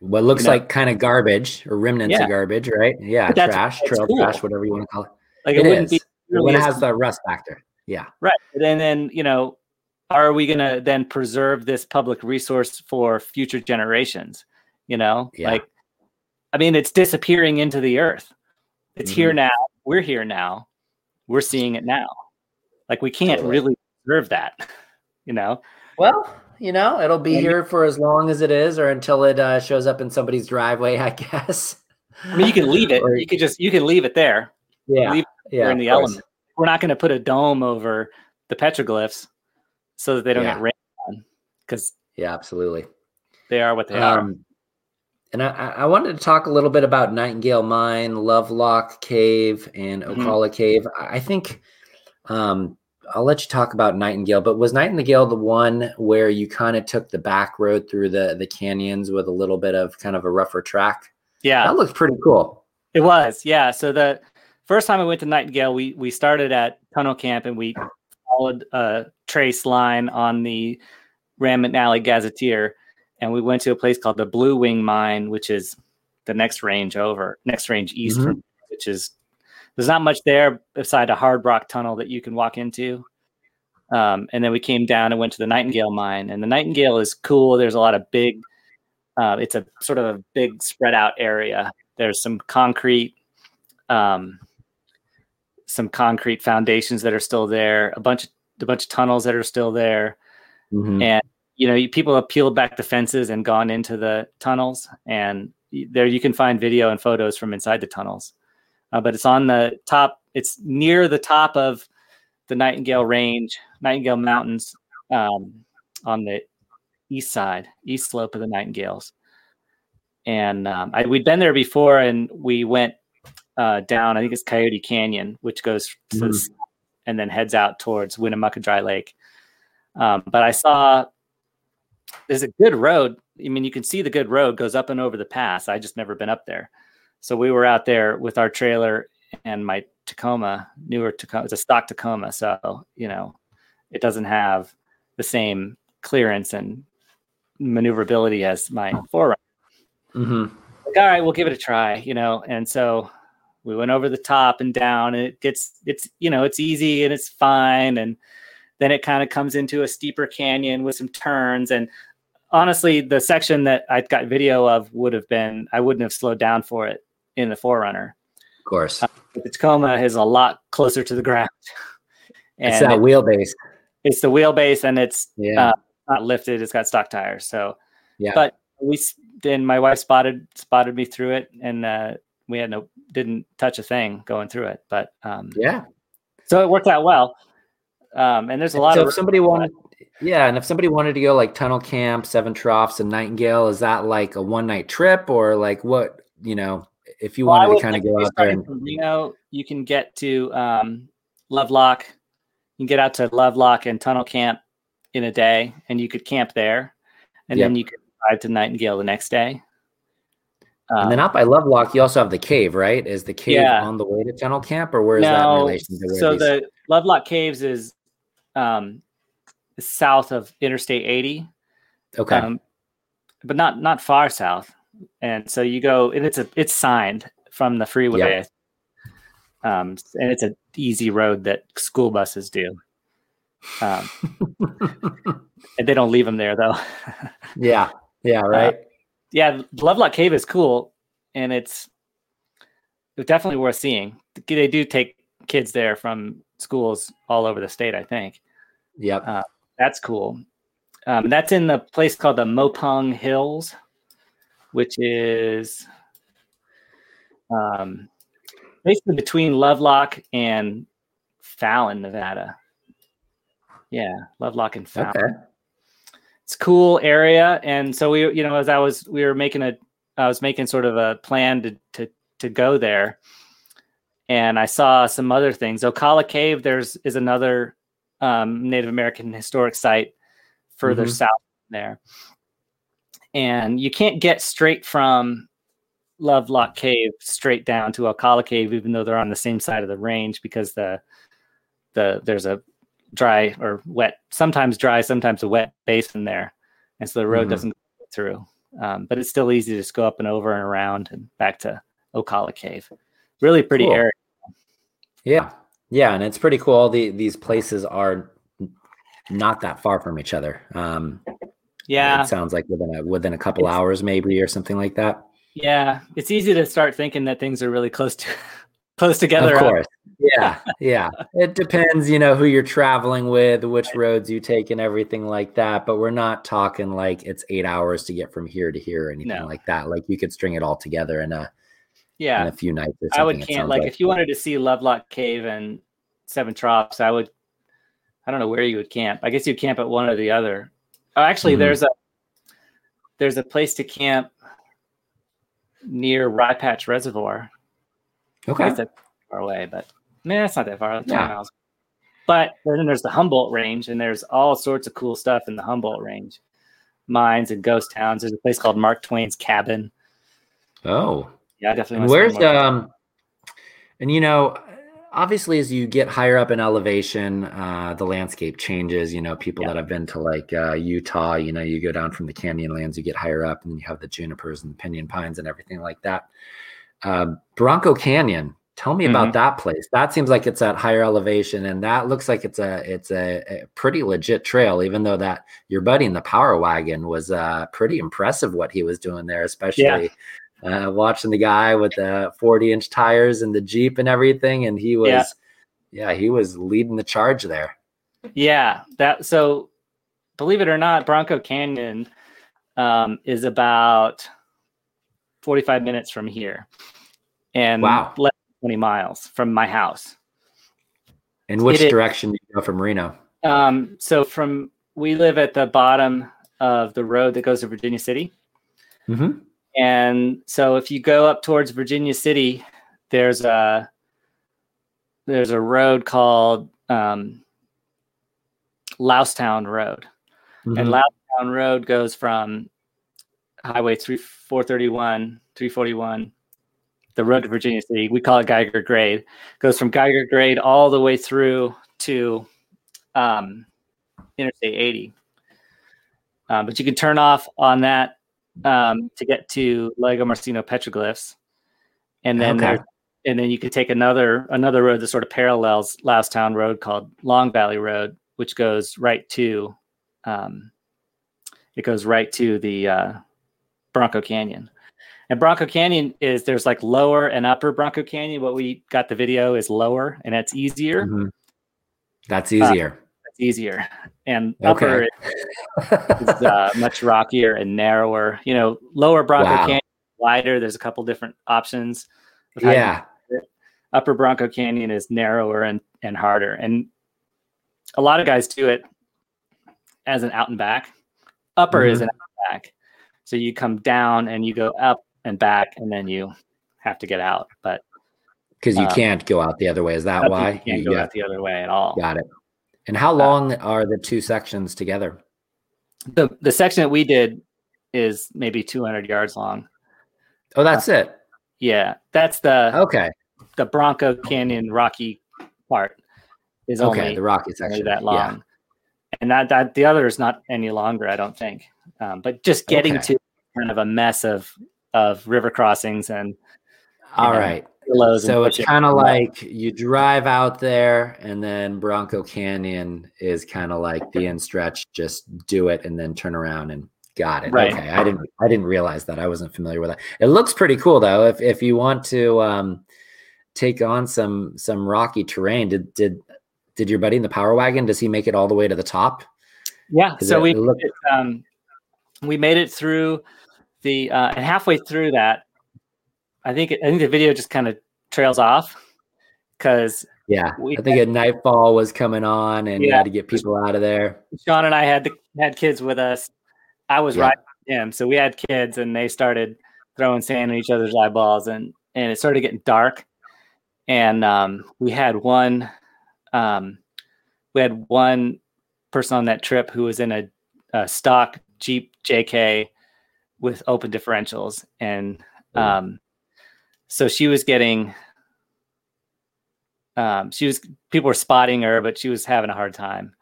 What looks know? like kind of garbage or remnants Yeah. of garbage, right? Yeah, trash, trail cool. trash, whatever you want to call it. like It it, wouldn't is. be really when it as- has the rust factor. Yeah. right and then you know are we going to then preserve this public resource for future generations you know Yeah. like i mean it's disappearing into the earth it's here Mm-hmm. now we're here now we're seeing it now like we can't Totally. really preserve that you know Well, you know, it'll be here for as long as it is, or until it uh, shows up in somebody's driveway, I guess. i mean you can leave it Or- you could just you can leave it there Yeah. leave yeah. in the of course. element we're not going to put a dome over the petroglyphs so that they don't Yeah. get rained on because Yeah, absolutely. they are what they are Um, and I, I wanted to talk a little bit about Nightingale Mine, Lovelock Cave, and Mhm. Cave. I I think um, I'll let you talk about Nightingale, but was Nightingale the one where you kind of took the back road through the the canyons with a little bit of kind of a rougher track? yeah That looks pretty cool. It was, yeah. So the first time I went to Nightingale, we we started at Tunnel Camp and we followed a trace line on the Rand McNally Gazetteer, and we went to a place called the Blue Wing Mine, which is the next range over, next range east Mhm. from, which is there's not much there beside a hard rock tunnel that you can walk into. Um, and then we came down and went to the Nightingale mine, and the Nightingale is cool. There's a lot of big. Uh, it's a sort of a big spread out area. There's some concrete, um, some concrete foundations that are still there. A bunch, a bunch of tunnels that are still there Mhm. and you know people have peeled back the fences and gone into the tunnels and there you can find video and photos from inside the tunnels. Uh, but it's on the top. It's near the top of the Nightingale Range, Nightingale Mountains, um, on the east side, east slope of the Nightingales. And um, I, we'd been there before, and we went uh, down. I think it's Coyote Canyon, which goes Mhm. the and then heads out towards Winnemucca Dry Lake. Um, but I saw there's a good road. I mean, you can see the good road goes up and over the pass. I just never been up there. So we were out there with our trailer and my Tacoma, newer Tacoma. It's a stock Tacoma, so you know it doesn't have the same clearance and maneuverability as my 4Runner. hmm Like, all right, we'll give it a try, you know. And so we went over the top and down, and it gets it's you know it's easy and it's fine, and then it kind of comes into a steeper canyon with some turns and honestly the section that i got video of would have been i wouldn't have slowed down for it in the 4Runner Of course. but the tacoma is a lot closer to the ground it's that it- wheelbase. it's the wheelbase and it's Yeah. uh, not lifted it's got stock tires so yeah. but we then my wife spotted spotted me through it and uh, we had no didn't touch a thing going through it but um yeah. so it worked out well um and there's a lot so of if somebody wanted, yeah, and if somebody wanted to go like tunnel camp, Seven Troughs, and Nightingale, is that like a one night trip or like what? You know, if you Well, wanted to kind of go out there and from Reno, you can get to um, Lovelock. You can get out to Lovelock and Tunnel Camp in a day, and you could camp there, and then you could drive to Nightingale the next day. and then Um, out by Lovelock, you also have the cave, right? Is the cave Yeah. on the way to tunnel camp, or where is that in relation to where so these- the Lovelock Caves is um, south of Interstate 80, okay, um, but not not far south. And so you go, and it's a it's signed from the freeway, um, and it's an easy road that school buses do. Um, and they don't leave them there though. yeah, yeah, right. yeah, Lovelock Cave is cool, and it's it's definitely worth seeing. They do take kids there from schools all over the state. I think yep. uh, that's cool. Um, that's in the place called the Mopong Hills, which is um, basically between Lovelock and Fallon, Nevada. Yeah, Lovelock and Fallon. okay. It's a cool area, and so we, you know, as I was, we were making a, I was making sort of a plan to to to go there, and I saw some other things. Ocala Cave, there's is another um, Native American historic site further Mhm. south there, and you can't get straight from Lovelock Cave straight down to Ocala Cave, even though they're on the same side of the range, because the the there's a dry or wet, sometimes dry, sometimes a wet basin there, and so the road Mhm. doesn't go through. Um, but it's still easy to just go up and over and around and back to Ocala Cave. Really pretty Cool. area. Yeah, yeah, and it's pretty cool. All the these places are not that far from each other. Um, Uh, yeah, it sounds like within a within a couple It's- hours, maybe, or something like that. yeah. It's easy to start thinking that things are really close to close together. Of course. Yeah, yeah. It depends, you know, who you're traveling with, which roads you take, and everything like that. But we're not talking like it's eight hours to get from here to here or anything No. like that. Like you could string it all together in a in Yeah, a few nights. Or I would it camp like if you wanted to see Lovelock Cave and Seven Troughs, I would. I don't know where you would camp. I guess you'd camp at one or the other. Oh, actually, Mhm. there's a there's a place to camp near Rye Patch Reservoir. Okay. that's far away, but man, that's not that far. 20 Yeah. miles. But then there's the Humboldt Range, and there's all sorts of cool stuff in the Humboldt Range, mines and ghost towns. There's a place called Mark Twain's Cabin. Oh, Yeah, I definitely. Where's um and you know obviously as you get higher up in elevation uh the landscape changes you know people Yeah. that have been to like uh utah you know you go down from the canyonlands you get higher up and you have the junipers and the pinyon pines and everything like that um bronco canyon tell me Mm-hmm. about that place that seems like it's at higher elevation and that looks like it's a it's a, a pretty legit trail even though that your buddy in the power wagon was uh pretty impressive what he was doing there especially uh, watching the guy with the 40 inch tires and the Jeep and everything. And he was, Yeah. yeah, he was leading the charge there. Yeah, that so believe it or not, Bronco Canyon um, is about 45 minutes from here, and Wow. less than 20 miles from my house. In which It direction do you go from Reno? Um, so from we live at the bottom of the road that goes to Virginia City. Mm-hmm. And so if you go up towards Virginia City, there's a there's a road called um, Lousetown Road, Mm-hmm. and Lousetown Road goes from Highway 3 431, 341, the road to Virginia City. We call it Geiger Grade. Goes from Geiger Grade all the way through to um, Interstate 80. Um, but you can turn off on that um, to get to Lagomarsino petroglyphs, and then Okay. there, and then you can take another another road that sort of parallels Lousetown Road called Long Valley Road, which goes right to um, it goes right to the uh, Bronco Canyon. And Bronco Canyon is there's like lower and upper Bronco Canyon. What we got the video is lower, and that's easier. Mhm. That's easier. That's easier, and upper Okay. is uh, much rockier and narrower. You know, lower Bronco Wow. Canyon wider. There's a couple different options. of how you- yeah. Upper Bronco Canyon is narrower and and harder, and a lot of guys do it as an out and back. Upper is Mhm. an out and back, so you come down and you go up and back, and then you have to get out. But Because you Uh, can't go out the other way. Is that why? you can't You- go yeah, out the other way at all. Got it. And how long are the two sections together? The the section that we did is maybe 200 yards long. Oh, that's it. Yeah, that's the Okay. the Bronco Canyon Rocky part is Okay. only The Rocky section. that Yeah. long, and that that the other is not any longer. I don't think. Um, but just getting Okay. to kind of a mess of of river crossings and All Yeah. right. Pillows. So it's kind of like you drive out there, and then Bronco Canyon is kind of like the end stretch. Just do it, and then turn around and got it. Right. Okay, I didn't. I didn't realize that. I wasn't familiar with that. It looks pretty cool though. If if you want to um, take on some some rocky terrain, did did did your buddy in the power wagon? Does he make it all the way to the top? Yeah. So it- we it looked- it, um, we made it through the uh, and halfway through that, I think I think the video just kind of trails off because Yeah, I think a nightfall was coming on, and you had to get people out of there. Sean and I had the, had kids with us. I was Yeah. riding with him, so we had kids, and they started throwing sand in each other's eyeballs, and and it started getting dark. And um, we had one, um, we had one person on that trip who was in a, a stock Jeep JK with open differentials, and um, so she was getting. Um, she was people were spotting her, but she was having a hard time.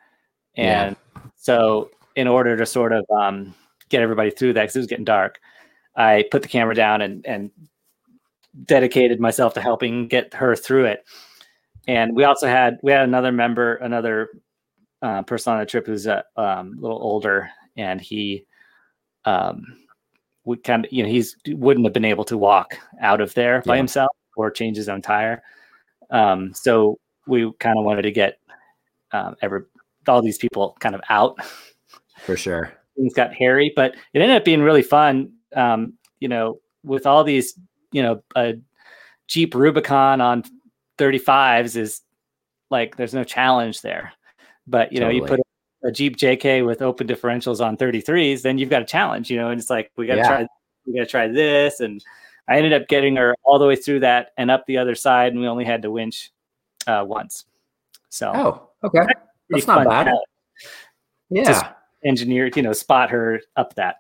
Yeah. And so, in order to sort of um, get everybody through that, because it was getting dark, I put the camera down and and dedicated myself to helping get her through it. And we also had we had another member, another uh, person on the trip who's a um, little older, and he um, would kind of you know he's wouldn't have been able to walk out of there by Yeah. himself or change his own tire. Um, so we kind of wanted to get um, every all these people kind of out. For sure. Things got hairy, but it ended up being really fun. Um, you know, with all these, you know, a Jeep Rubicon on 35s is like there's no challenge there. But you know, you put a Jeep JK with open differentials on 33s, then you've got a challenge. You know, and it's like we got to Yeah. try, we got to try this, and I ended up getting her all the way through that and up the other side, and we only had to winch uh, once. So Oh, okay. That's not bad. challenge. Yeah. Engineered, you know, spot her up that.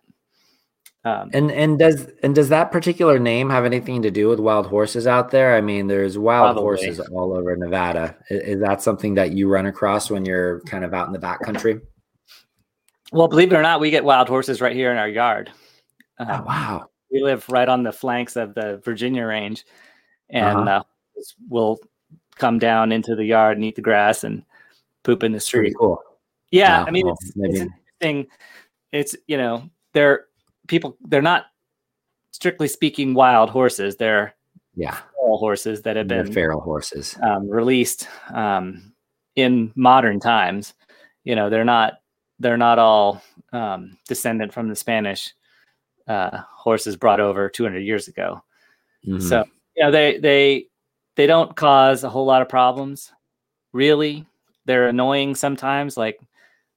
Um, And and does and does that particular name have anything to do with wild horses out there? I mean, there's wild Probably. horses all over Nevada. I- Is, that something that you run across when you're kind of out in the backcountry? well, believe it or not, we get wild horses right here in our yard. Um, Oh wow! We live right on the flanks of the Virginia range, and Uh-huh. uh we'll come down into the yard and eat the grass and poop in the Pretty street. cool. Yeah, Yeah, I mean, well, it's, it's interesting. It's you know, they're people. They're not strictly speaking wild horses. They're Yeah, all horses that have they're been feral horses. um, released um, in modern times. You know, they're not they're not all um, descendant from the Spanish uh, horses brought over 200 years ago. Mhm. So you know they they they don't cause a whole lot of problems. Really, they're annoying sometimes, like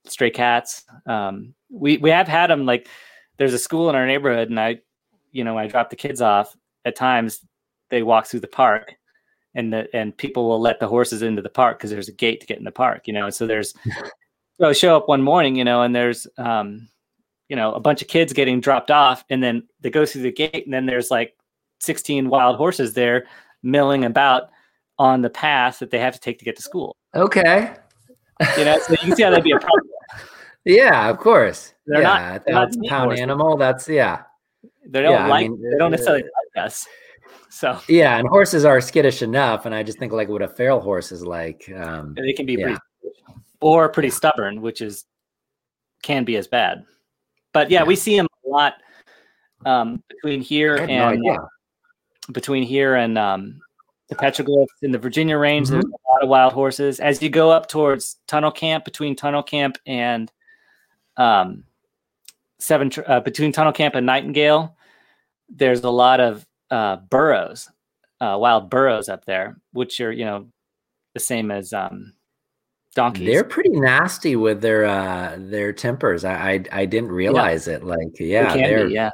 stray cats. Um, we we have had them like there's a school in our neighborhood, and I, you know, I drop the kids off. At times, they walk through the park, and the and people will let the horses into the park because there's a gate to get in the park. You know, so there's so I show up one morning, you know, and there's um, you know, a bunch of kids getting dropped off, and then they go through the gate, and then there's like 16 wild horses there milling about on the path that they have to take to get to school. okay. You know, so you can see how that'd be a problem. Yeah, of course. They're yeah, not- a they're not pound animal. That's yeah, They don't Yeah, I like. mean, they don't uh, necessarily like us. So yeah. And horses are skittish enough, and I just think like what a feral horse is like. Um, they can be Yeah. pretty, or pretty stubborn, which is can be as bad. But yeah, Yeah. we see them a lot um, between here I no and idea. between here and um, the petroglyphs in the Virginia range. There's Mhm. a lot of wild horses. As you go up towards Tunnel Camp, between Tunnel Camp and um, seven, uh, between Tunnel Camp and Nightingale, there's a lot of uh, burros, uh, wild burros up there, which are you know the same as um, donkeys. They're pretty nasty with their uh their tempers. I I, I didn't realize it. Like They yeah, can they're yeah.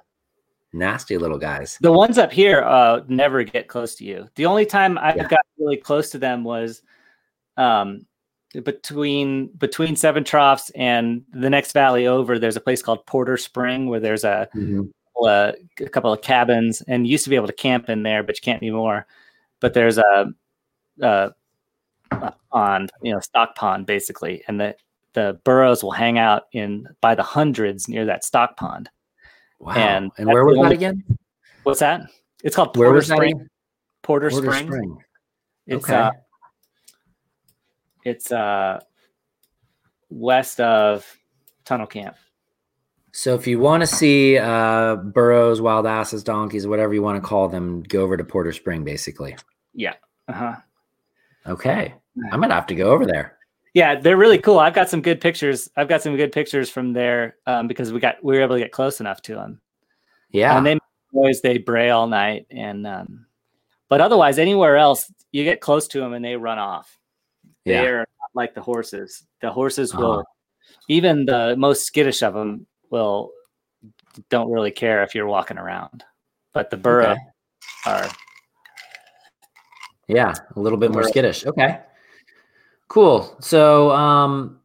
nasty little guys. The ones up here uh, never get close to you. The only time I Yeah. got really close to them was um, between between Seven Troughs and the next valley over. There's a place called Porter Spring where there's a, Mhm. a, a couple of cabins, and you used to be able to camp in there, but you can't anymore. But there's a, a, a pond, you know, stock pond basically, and the the burros will hang out in by the hundreds near that stock pond. Wow. And And, where was that again? What's that? It's called Porter Spring. Porter, Porter Spring. Spring. It's Okay. uh it's uh west of Tunnel Camp. So if you want to see uh burros, wild asses, donkeys, whatever you want to call them, go over to Porter Spring, basically. Yeah. Uh-huh. Okay. I'm gonna have to go over there. Yeah, they're really cool. I've got some good pictures. I've got some good pictures from there um, because we got we were able to get close enough to them. Yeah. And they noise, they bray all night, and um, but otherwise, anywhere else, you get close to them and they run off. Yeah. They're not like the horses. The horses Uh-huh. will, even the most skittish of them will don't really care if you're walking around, but the burro Okay. are Yeah, a little bit more skittish. Okay. Cool. So um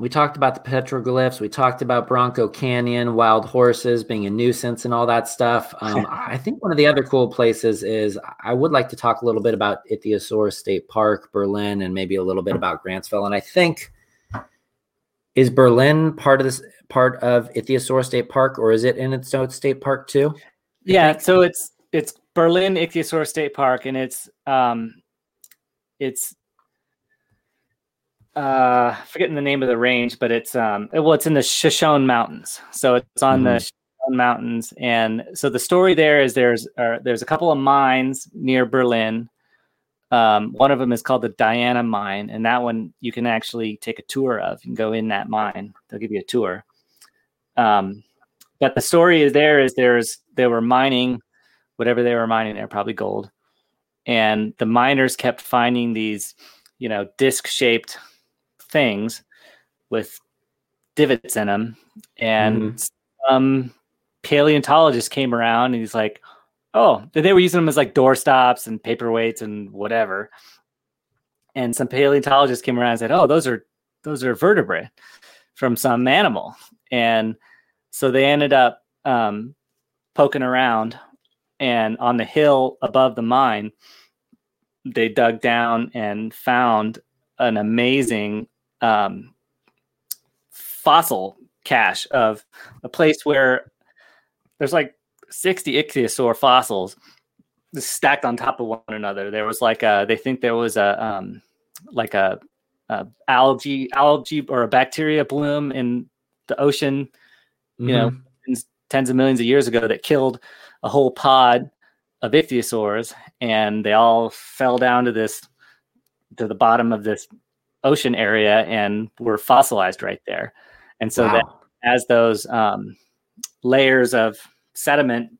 we talked about the petroglyphs, we talked about Bronco Canyon, wild horses being a nuisance and all that stuff. Um, I think one of the other cool places is I would like to talk a little bit about Ichthyosaurus State Park, Berlin, and maybe a little bit about Grantsville. And I think is Berlin part of this part of Ichthyosaurus State Park, or is it in its own state park too? yeah. So it's it's Berlin Ichthyosaurus State Park, and it's um it's uh forgetting the name of the range, but it's um well it's in the Shoshone Mountains. So it's on the Shoshone Mountains, and so the story there is there's uh, there's a couple of mines near Berlin. Um, one of them is called the Diana Mine, and that one you can actually take a tour of. You can go in that mine; they'll give you a tour. Um, but the story is there is there's they were mining whatever they were mining there, probably gold, and the miners kept finding these, you know, disc shaped things with divots in them, and some paleontologist came around and he's like, oh, they were using them as like doorstops and paperweights and whatever. And some paleontologist came around and said, oh, those are those are vertebrae from some animal. And so they ended up um, poking around, and on the hill above the mine, they dug down and found an amazing um, fossil cache of a place where there's like 60 ichthyosaur fossils stacked on top of one another. There was like a, they think there was a, um, like a, a algae, algae or a bacteria bloom in the ocean, you know, tens- tens of millions of years ago that killed a whole pod of ichthyosaurs and they all fell down to this, to the bottom of this ocean area and were fossilized right there. And so that as those um, layers of sediment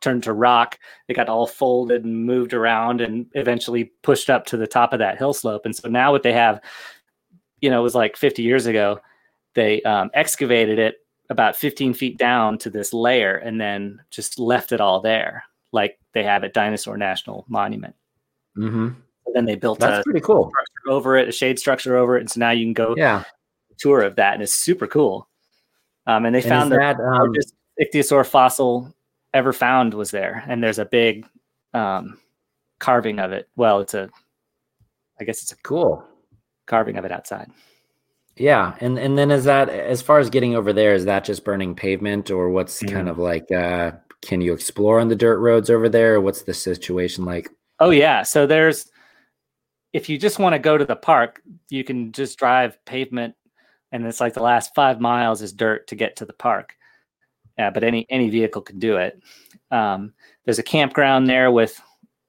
turned to rock. They got all folded and moved around and eventually pushed up to the top of that hill slope. And so now what they have, you know, it was like 50 years ago, they um, excavated it about 15 feet down to this layer and then just left it all there, like they have at Dinosaur National Monument. Mm-hmm. And then they built That's a pretty cool. structure over it, a shade structure over it, and so now you can go Yeah. tour of that, and it's super cool. Um, and they And found the that um, largest ichthyosaur fossil ever found was there, and there's a big um, carving of it. Well, it's a, I guess it's a cool. carving of it outside. Yeah, and and then is that as far as getting over there? Is that just burning pavement, or what's Mm. kind of like? uh Can you explore on the dirt roads over there? What's the situation like? Oh yeah, so there's, if you just want to go to the park, you can just drive pavement, and it's like the last five miles is dirt to get to the park. Yeah, but any any vehicle can do it. Um, there's a campground there with,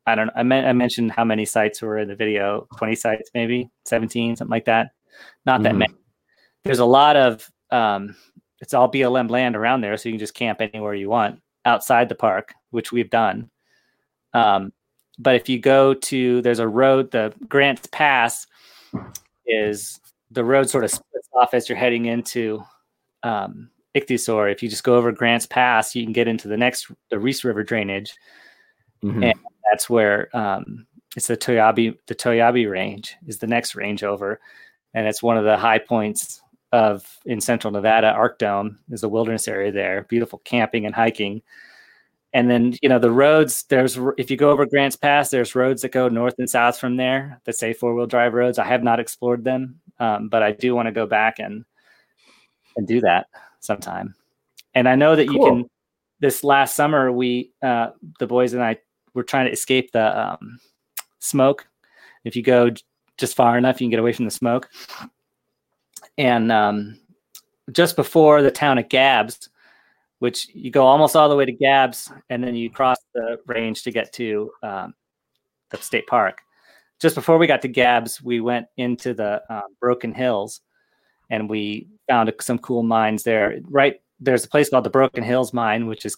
I don't know, I, men- I mentioned how many sites were in the video, 20 sites maybe, 17, something like that. Not that Mhm. many. There's a lot of, um, it's all BLM land around there, so you can just camp anywhere you want outside the park, which we've done. Um, but if you go to, there's a road, the Grants Pass is the road sort of splits off as you're heading into um, Ichthyosaur. If you just go over Grants Pass, you can get into the next, the Reese River drainage. Mhm. And that's where um, it's the Toiyabe, the Toiyabe range is the next range over. And it's one of the high points of in central Nevada. Arc Dome is a wilderness area there, beautiful camping and hiking. And then, you know, the roads, there's, if you go over Grants Pass, there's roads that go north and south from there that say four wheel drive roads. I have not explored them, um, but I do want to go back and, and do that sometime. And I know that you can, this last summer, we, uh, the boys and I were trying to escape the um, smoke. If you go just far enough, you can get away from the smoke. And um, just before the town of Gabbs, which you go almost all the way to Gabbs, and then you cross the range to get to um, the state park. Just before we got to Gabbs, we went into the um, Broken Hills, and we found some cool mines there. Right there's a place called the Broken Hills Mine, which is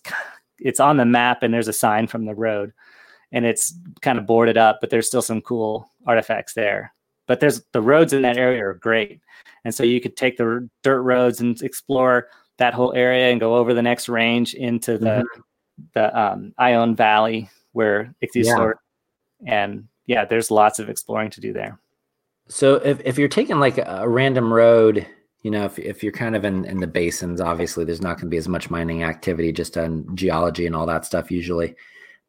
it's on the map, and there's a sign from the road, and it's kind of boarded up, but there's still some cool artifacts there. But there's the roads in that area are great, and so you could take the dirt roads and explore that whole area and go over the next range into the the um, Ione Valley where Ichthyosaur, and yeah, there's lots of exploring to do there. So if, if you're taking like a, a random road, you know, if, if you're kind of in, in the basins, obviously there's not going to be as much mining activity just on geology and all that stuff usually.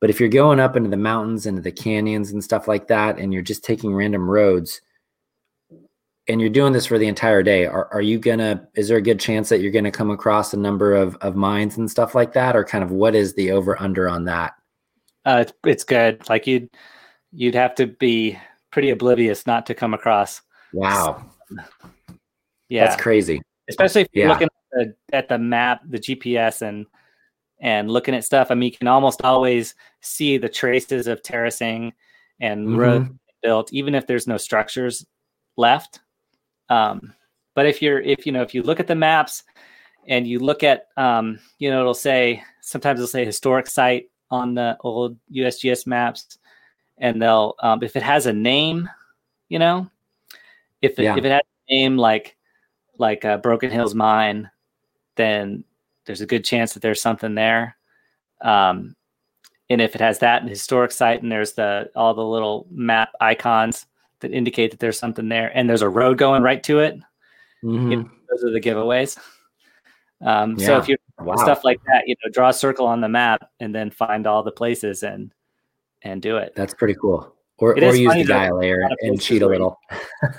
But if you're going up into the mountains, into the canyons and stuff like that, and you're just taking random roads and you're doing this for the entire day, are, are you gonna, is there a good chance that you're gonna come across a number of, of mines and stuff like that? Or kind of what is the over under on that? Uh, it's, it's good. Like you'd you'd have to be pretty oblivious not to come across. Wow. Yeah, That's crazy. especially if you're Yeah. looking at the, at the map, the GPS, and and looking at stuff. I mean, you can almost always see the traces of terracing and Mhm. roads built, even if there's no structures left. Um, but if you're if you know if you look at the maps and you look at um, you know it'll say sometimes it'll say historic site on the old USGS maps, and they'll um, if it has a name, you know, if it, Yeah. if it has a name like like uh, Broken Hills Mine, then there's a good chance that there's something there. Um, and if it has that historic site and there's the all the little map icons that indicate that there's something there, and there's a road going right to it, Mhm. those are the giveaways. Um, So if you Wow. stuff like that, you know, draw a circle on the map and then find all the places and and do it. That's pretty cool. Or, It or use the dial layer and cheat a little.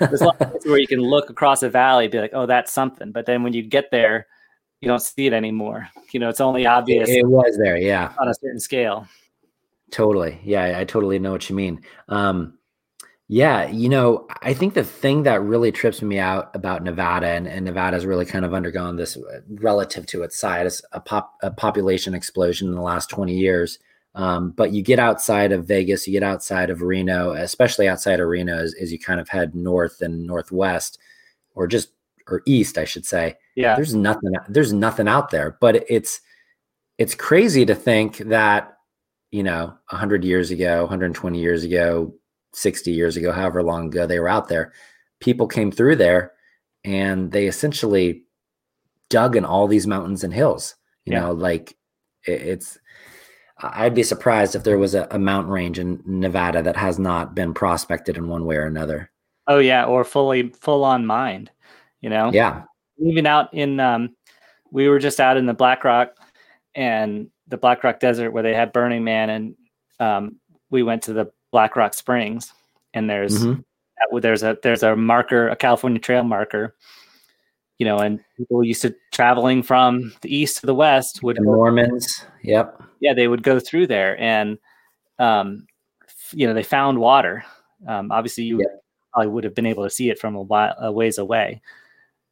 There's a lot of places where you can look across a valley, be like, oh, that's something. But then when you get there, you don't see it anymore. You know, it's only obvious It, it was there, yeah, on a certain scale. totally. Yeah, I, I totally know what you mean. Um, yeah, you know, I think the thing that really trips me out about Nevada, and, and Nevada's really kind of undergone this uh, relative to its size, a pop a population explosion in the last 20 years. Um, but you get outside of Vegas, you get outside of Reno, especially outside of Reno, as, as you kind of head north and northwest, or just or east, I should say. Yeah. there's nothing there's nothing out there but it's it's crazy to think that you know 100 years ago 120 years ago 60 years ago however long ago they were out there people came through there and they essentially dug in all these mountains and hills you yeah. know like it, it's i'd be surprised if there was a, a mountain range in nevada that has not been prospected in one way or another. Oh yeah or fully full on mined you know? Yeah. Even out in um we were just out in the black rock and the Black Rock Desert where they had Burning Man, and um, we went to the Black Rock Springs, and there's mm-hmm. there's a there's a marker, a California Trail marker, you know, and people used to traveling from the east to the west would the Mormons, yep, yeah, they would go through there, and um, you know, they found water. Um, obviously, you yep. probably would have been able to see it from a, while, a ways away,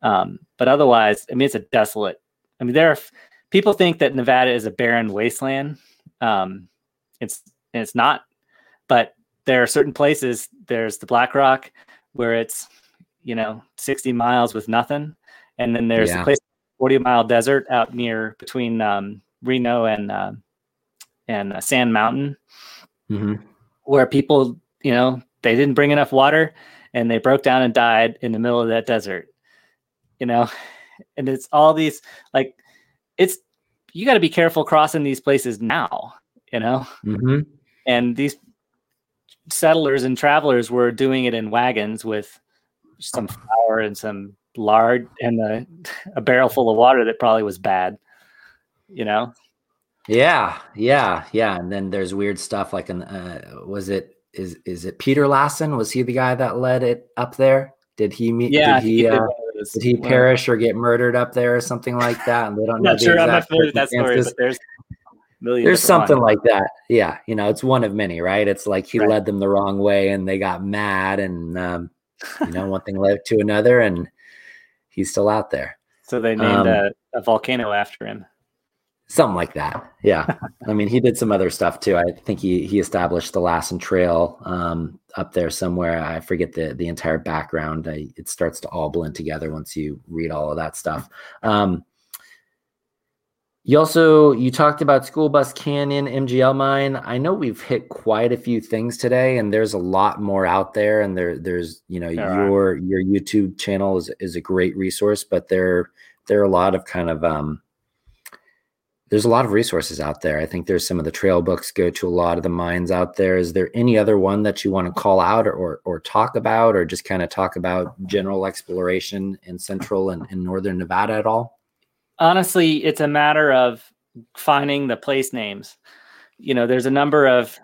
um, but otherwise, I mean, it's a desolate. I mean, there are people think that Nevada is a barren wasteland. Um, it's it's not, but there are certain places. There's the Black Rock where it's you know 60 miles with nothing, and then there's yeah. the place 40 mile desert out near between um, Reno and uh, and uh, Sand Mountain, mm-hmm. where people you know they didn't bring enough water and they broke down and died in the middle of that desert. You know, and it's all these like it's you got to be careful crossing these places now, you know? Mm-hmm. And these settlers and travelers were doing it in wagons with some flour and some lard and a, a barrel full of water that probably was bad, you know? Yeah, yeah, yeah. And then there's weird stuff like, an, uh, was it, is, is it Peter Lassen? Was he the guy that led it up there? Did he meet? Yeah, did he, he uh, did he perish or get murdered up there or something like that? And they don't know. not sure. I'm not familiar with that story, but there's there's something like that. Yeah, you know, it's one of many, right? It's like he right. led them the wrong way, and they got mad, and um, you know, one thing led to another, and he's still out there. So they named um, a, a volcano after him something like that. Yeah, I mean, he did some other stuff too. I think he he established the Lassen Trail um, up there somewhere. I forget the the entire background. I, it starts to all blend together once you read all of that stuff. Um, you also you talked about School Bus Canyon MGL mine. I know we've hit quite a few things today, and there's a lot more out there. And there there's you know your your YouTube channel is is a great resource, but there there are a lot of kind of um, there's a lot of resources out there. I think there's some of the trail books go to a lot of the mines out there. Is there any other one that you want to call out or or, or talk about, or just kind of talk about general exploration in central and in northern Nevada at all? Honestly, it's a matter of finding the place names. You know, there's a number of.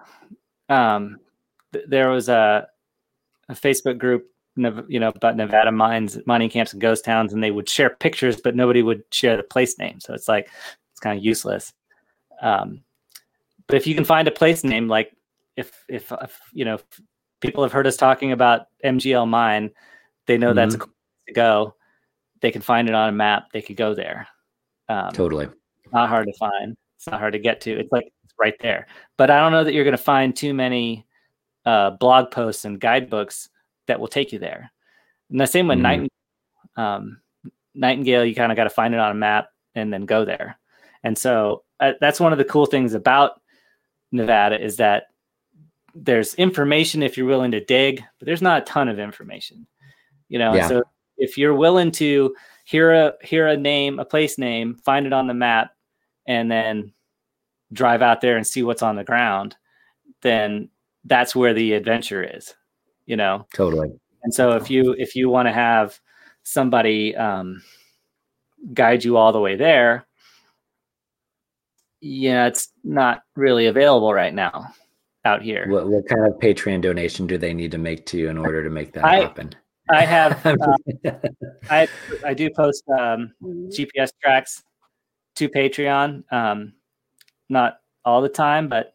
Um, th- there was a, a Facebook group you know about Nevada mines, mining camps, and ghost towns, and they would share pictures, but nobody would share the place name. So it's like it's kind of useless. Um, but if you can find a place name, like if, if, if you know if people have heard us talking about MGL Mine, they know mm-hmm. that's a cool place to go. They can find it on a map. They could go there. Um, totally. Not hard to find. It's not hard to get to. It's like it's right there. But I don't know that you're going to find too many uh, blog posts and guidebooks that will take you there. And the same with mm-hmm. Nightingale. Um, Nightingale, you kind of got to find it on a map and then go there. And so uh, that's one of the cool things about Nevada is that there's information if you're willing to dig, but there's not a ton of information. You know, yeah. so if you're willing to hear a hear a name, a place name, find it on the map, and then drive out there and see what's on the ground, then that's where the adventure is. You know, totally. And so if you if you want to have somebody um, guide you all the way there, yeah, it's not really available right now out here. What, what kind of Patreon donation do they need to make to you in order to make that I, happen? I have, uh, I I do post um, GPS tracks to Patreon. Um, not all the time, but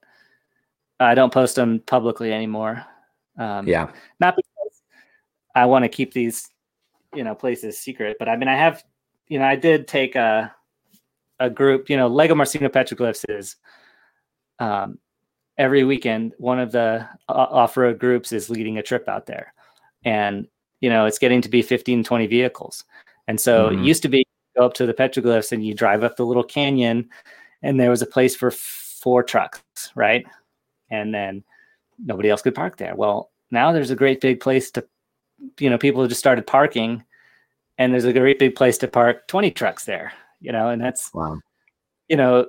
I don't post them publicly anymore. Um, yeah, not because I want to keep these, you know, places secret, but I mean, I have, you know, I did take a a group, you know, Lagomarsino Petroglyphs is um, every weekend, one of the off road groups is leading a trip out there. And, you know, it's getting to be 15, 20 vehicles. And so mm-hmm. it used to be go up to the petroglyphs and you drive up the little canyon and there was a place for four trucks, right? And then nobody else could park there. Well, now there's a great big place to, you know, people have just started parking, and there's a great big place to park 20 trucks there, you know, and that's, wow. you know,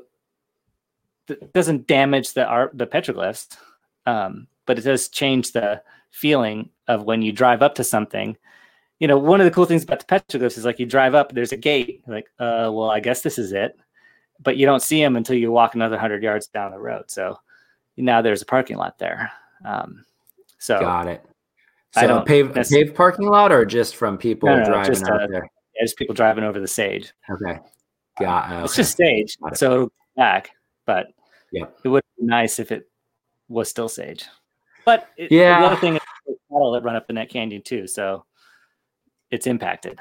th- doesn't damage the art, the petroglyphs, um, but it does change the feeling of when you drive up to something. You know, one of the cool things about the petroglyphs is like you drive up, there's a gate, like, uh, well, I guess this is it, but you don't see them until you walk another hundred yards down the road. So now there's a parking lot there. Um, so got it. I So a don't paved, a paved parking lot or just from people No, no, driving just, out uh, there? yeah, just people driving over the sage. Okay. Got okay. It's just sage, it. so it'll back. But Yep. it would be nice if it was still sage. But it, Yeah. the other thing cattle that run up in that canyon too, so it's impacted.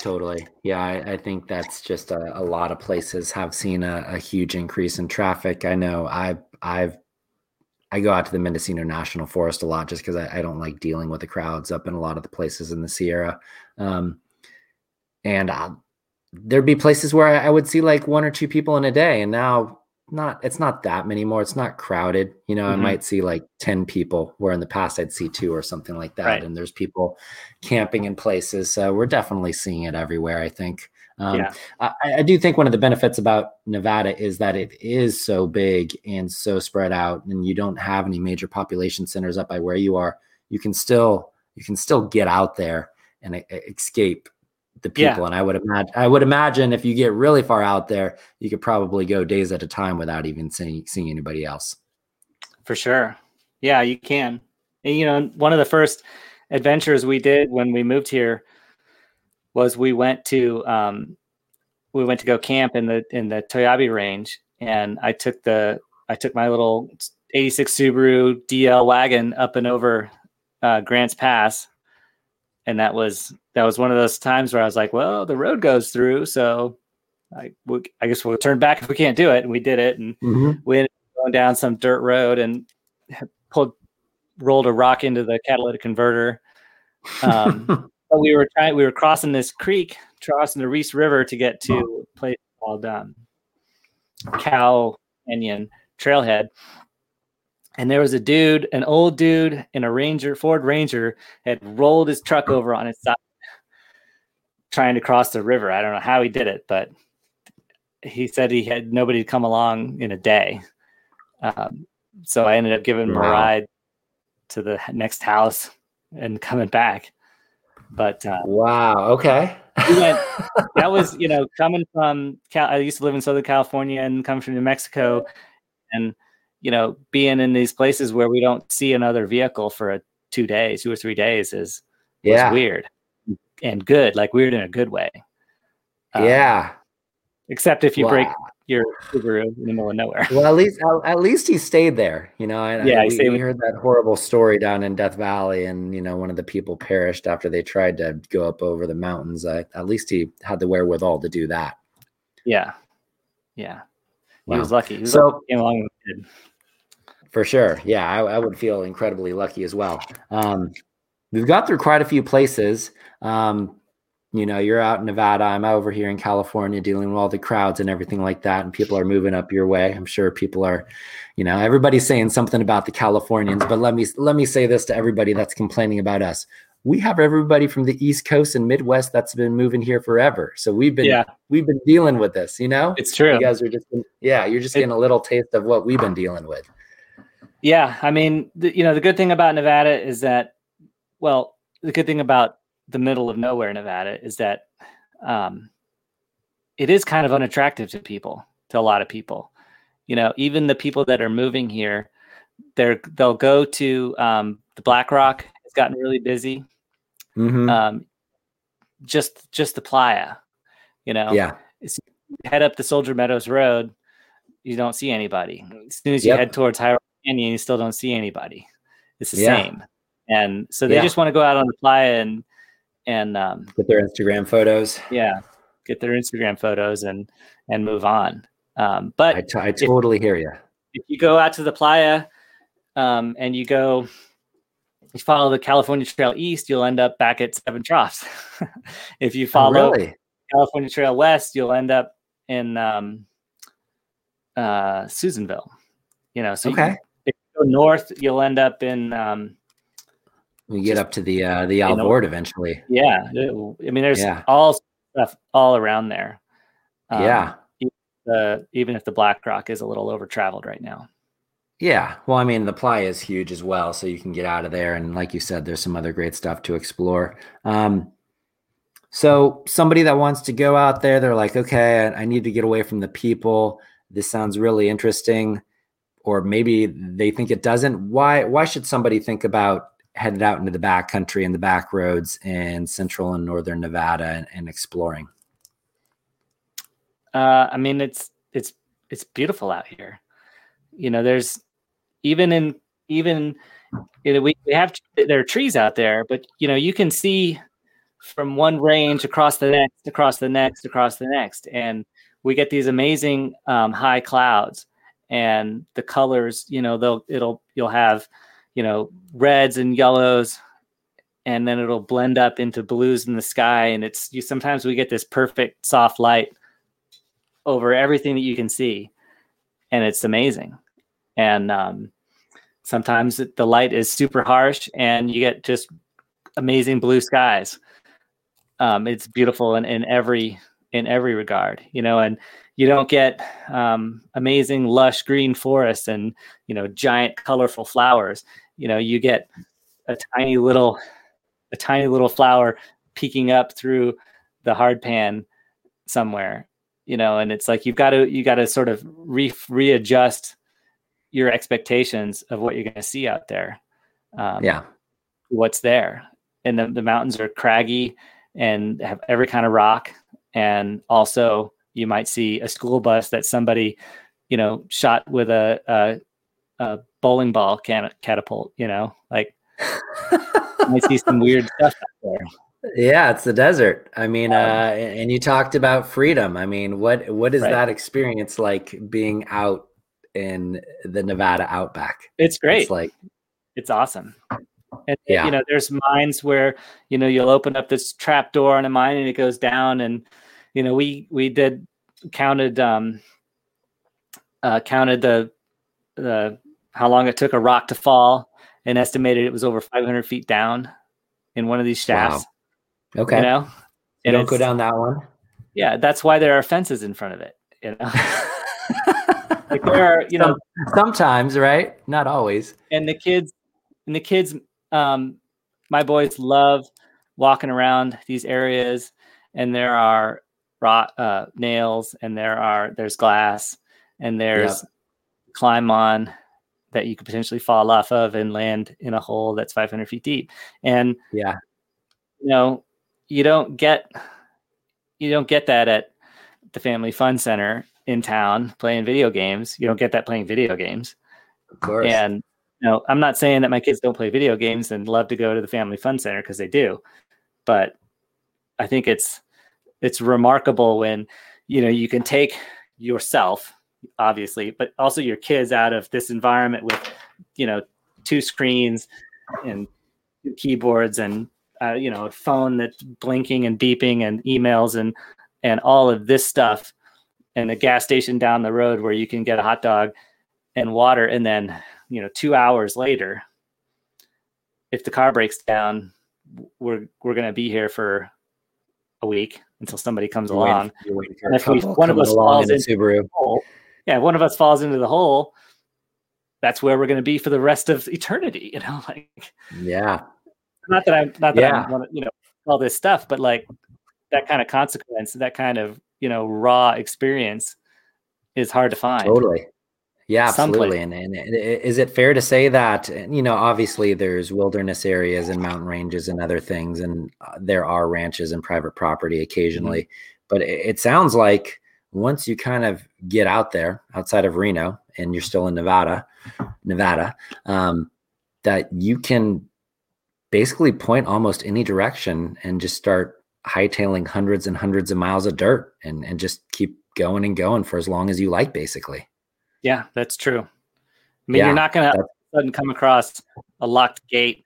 Totally. Yeah, I, I think that's just a, a lot of places have seen a, a huge increase in traffic. I know I I've I go out to the Mendocino National Forest a lot just because I, I don't like dealing with the crowds up in a lot of the places in the Sierra. Um, and I, there'd be places where I, I would see like one or two people in a day, and now not it's not that many more. It's not crowded. You know, I Mhm. might see like 10 people where in the past I'd see two or something like that. Right. And there's people camping in places. So we're definitely seeing it everywhere, I think. Um, Yeah. I, I do think one of the benefits about Nevada is that it is so big and so spread out, and you don't have any major population centers up by where you are. You can still you can still get out there and escape the Yeah. people. And I would imagine I would imagine if you get really far out there, you could probably go days at a time without even seeing seeing anybody else. For sure. Yeah, you can. And, you know, one of the first adventures we did when we moved here was we went to um, we went to go camp in the in the Toiyabe range, and I took the I took my little '86 Subaru DL wagon up and over uh, Grants Pass, and that was that was one of those times where I was like, well, the road goes through, so I we, I guess we'll turn back if we can't do it, and we did it, and we ended up going down some dirt road and pulled rolled a rock into the catalytic converter. Um, but we were trying we were crossing this creek, crossing the Reese River to get to a place called um, Cow Canyon Trailhead. And there was a dude, an old dude in a Ranger, Ford Ranger, had rolled his truck over on its side, trying to cross the river. I don't know how he did it, but he said he had nobody come along in a day. Um, so I ended up giving him a ride to the next house and coming back. But uh, wow. Okay. we went, that was, you know, coming from, Cal- I used to live in Southern California and coming from New Mexico and, you know, being in these places where we don't see another vehicle for a, two days, two or three days is yeah. weird and good, like weird in a good way. Um, yeah. Except if you break your Subaru in the middle of nowhere. Well, at least at, least he stayed there. You know, I, Yeah, I, we, we heard that horrible story down in Death Valley, and you know, one of the people perished after they tried to go up over the mountains. I, at least he had the wherewithal to do that. Yeah. Yeah. He was lucky. He was So- lucky along he. For sure. Yeah, I, I would feel incredibly lucky as well. Um, we've got through quite a few places. Um, you know, you're out in Nevada. I'm over here in California dealing with all the crowds and everything like that. And people are moving up your way. I'm sure people are, you know, everybody's saying something about the Californians. But let me let me say this to everybody that's complaining about us. We have everybody from the East Coast and Midwest that's been moving here forever. So we've been Yeah, we've been dealing with this, you know? it's true. You guys are just yeah, you're just getting a little taste of what we've been dealing with. Yeah, I mean, the, you know, the good thing about Nevada is that, well, the good thing about the middle of nowhere Nevada is that um, it is kind of unattractive to people, to a lot of people. You know, even the people that are moving here, they're they'll go to um, the Black Rock. It's gotten really busy. Mhm. Um, just just the playa, you know. yeah. head up the Soldier Meadows Road, you don't see anybody. As soon as you Yep. head towards High Rock Canyon, you still don't see anybody. It's the Yeah. same. And so they Yeah. just want to go out on the playa and and um, with their Instagram photos. yeah, get their Instagram photos and and move on. Um, but I, t- I totally hear you. if you go out to the playa um, and you go you follow the California Trail east, you'll end up back at Seven Troughs. if you Oh, follow really? California Trail West, you'll end up in um, uh, Susanville. You know, so Okay. you, if you go north, you'll end up in um, We get up to the uh, the Alvord eventually. yeah. I mean, there's Yeah. all stuff all around there. Um, yeah. The, even if the Black Rock is a little over traveled right now. Yeah. Well, I mean, the playa is huge as well, so you can get out of there. And like you said, there's some other great stuff to explore. Um, so somebody that wants to go out there, they're like, okay, I, I need to get away from the people. This sounds really interesting. Or maybe they think it doesn't. Why why should somebody think about headed out into the back country and the back roads in central and northern Nevada and, and exploring? Uh, I mean, it's it's it's beautiful out here. You know, there's even in even you know, we, we have there are trees out there, but you know, you can see from one range across the next, across the next, across the next, and we get these amazing um, high clouds, and the colors. You know, they'll it'll you'll have you know reds and yellows and then it'll blend up into blues in the sky and it's you sometimes we get this perfect soft light over everything that you can see and it's amazing. And um, sometimes the light is super harsh and you get just amazing blue skies. Um, it's beautiful in, in every in every regard you know and you don't get um, amazing lush green forests and you know giant colorful flowers. You know you get a tiny little a tiny little flower peeking up through the hard pan somewhere you know and it's like you've got to you got to sort of re- readjust your expectations of what you're going to see out there um, Yeah. what's there. And the, the mountains are craggy and have every kind of rock and also you might see a school bus that somebody you know shot with a, a, a bowling ball can- catapult you know like you might see some weird stuff out there Yeah, it's the desert. I mean, uh, and you talked about freedom. I mean, what what is Right. that experience like being out in the Nevada outback? it's great It's like, it's awesome and Yeah. you know there's mines where you know you'll open up this trap door on a mine and it goes down and you know we we did counted um uh counted the the how long it took a rock to fall and estimated it was over 500 feet down in one of these shafts okay, you know you don't go down that one. yeah that's why there are fences in front of it you know like there are you know Sometimes, right? Not always. and the kids and the kids um my boys love walking around these areas and there are rot uh nails and there are there's glass and there's climb on that you could potentially fall off of and land in a hole that's 500 feet deep. And Yeah, you know you don't get you don't get that at the family fun center in town playing video games. You don't get that playing video games. Of course. and you know, I'm not saying that my kids don't play video games and love to go to the family fun center because they do, but I think it's it's remarkable when you know you can take yourself, obviously, but also your kids out of this environment with you know two screens and keyboards and uh, you know a phone that's blinking and beeping and emails and and all of this stuff and a gas station down the road where you can get a hot dog and water. And then you know two hours later if the car breaks down we're we're going to be here for a week until somebody comes You're along waiting if we- one of us falls in into- Subaru. hole yeah if one of us falls into the hole that's where we're going to be for the rest of eternity you know like Yeah, not that i'm not that Yeah. i want to you know all this stuff but like that kind of consequence that kind of you know raw experience is hard to find totally. Yeah, absolutely. And, and is it fair to say that you know, obviously there's wilderness areas and mountain ranges and other things, and uh, there are ranches and private property occasionally, but it, it sounds like once you kind of get out there outside of Reno and you're still in Nevada, Nevada, um, that you can basically point almost any direction and just start hightailing hundreds and hundreds of miles of dirt and and just keep going and going for as long as you like, basically. Yeah, that's true. I mean, Yeah, you're not going to sudden come across a locked gate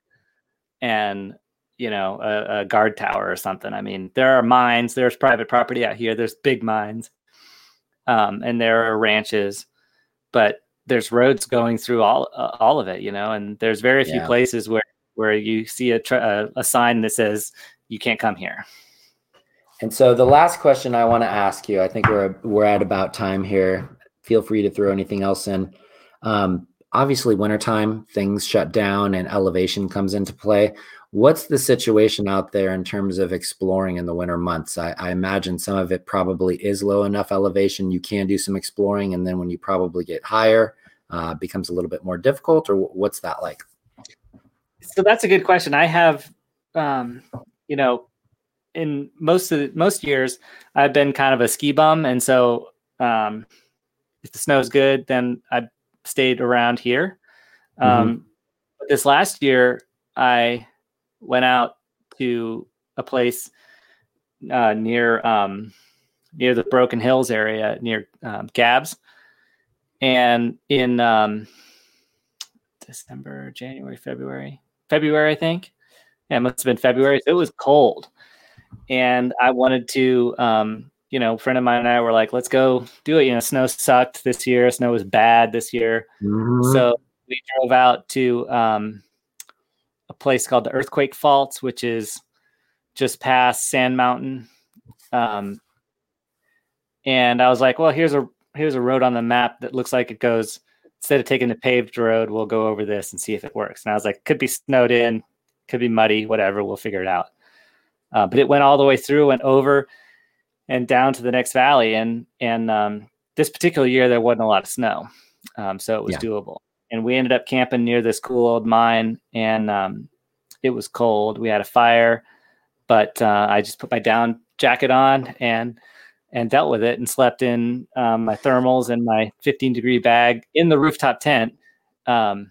and you know a, a guard tower or something. I mean, there are mines. There's private property out here. There's big mines, um, and there are ranches. but there's roads going through all uh, all of it, you know, and there's very few Yeah. places where where you see a, tr- a a sign that says you can't come here. And so the last question I want to ask you, I think we're we're at about time here. Feel free to throw anything else in. Um, obviously, wintertime things shut down and elevation comes into play. What's the situation out there in terms of exploring in the winter months? I, I imagine some of it probably is low enough elevation you can do some exploring, and then when you probably get higher, uh, becomes a little bit more difficult. Or what's that like? So that's a good question. I have, um, you know, in most of the, most years, I've been kind of a ski bum, and so um, if the snow's good, then I stayed around here. Um, but this last year, I went out to a place uh, near um, near the Broken Hills area, near um, Gabbs, and in um, December, January, February, February, I think. Yeah, it must have been February. It was cold, and I wanted to, um, you know, a friend of mine and I were like, "Let's go do it." You know, snow sucked this year. Snow was bad this year, Mhm. so we drove out to um, a place called the Earthquake Faults, which is just past Sand Mountain. Um, and I was like, "Well, here's a here's a road on the map that looks like it goes." Instead of taking the paved road, we'll go over this and see if it works. And I was like, "Could be snowed in, could be muddy, whatever. We'll figure it out." Uh, but it went all the way through, went over, and down to the next valley. And and um, this particular year, there wasn't a lot of snow, um, so it was Yeah. doable. And we ended up camping near this cool old mine, and um, it was cold. We had a fire, but uh, I just put my down jacket on and and dealt with it and slept in um, my thermals and my 15 degree bag in the rooftop tent, um,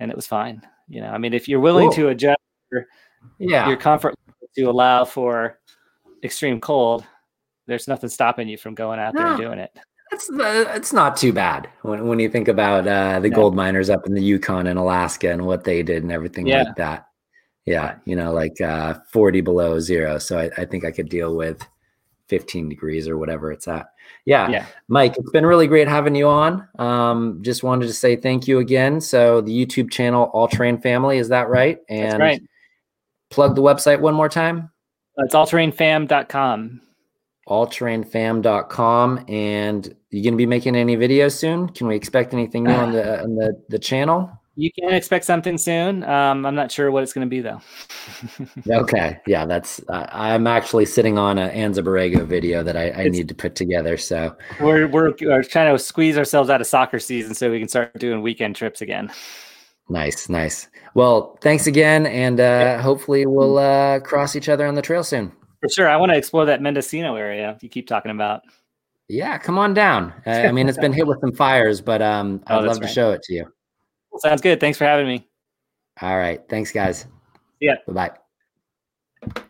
and it was fine. You know, I mean, if you're willing Cool. to adjust yeah. your comfort to allow for extreme cold, there's nothing stopping you from going out there and doing it. It's it's not too bad when when you think about uh, the No. gold miners up in the Yukon and Alaska and what they did and everything Yeah. like that. Yeah, you know, like uh, forty below zero. So I, I think I could deal with fifteen degrees or whatever it's at. Yeah, Yeah. Mike, it's been really great having you on. Um, just wanted to say thank you again. So the YouTube channel All Terrain Family is that right? And That's right. plug the website one more time. It's allterrainfam.com. allterrainfam.com and you going to be making any videos soon can we expect anything new on the on the the channel You can expect something soon. Um, I'm not sure what it's going to be though. okay yeah that's uh, i'm actually sitting on a anza borrego video that i, I need to put together so we're, we're we're trying to squeeze ourselves out of soccer season so we can start doing weekend trips again. nice nice. Well thanks again and uh hopefully we'll uh cross each other on the trail soon. For sure, I want to explore that Mendocino area you keep talking about. yeah come on down. I mean it's been hit with some fires but um Oh, i'd love to show it to you. Sounds good. Thanks for having me. all right. Thanks guys. Yeah. bye-bye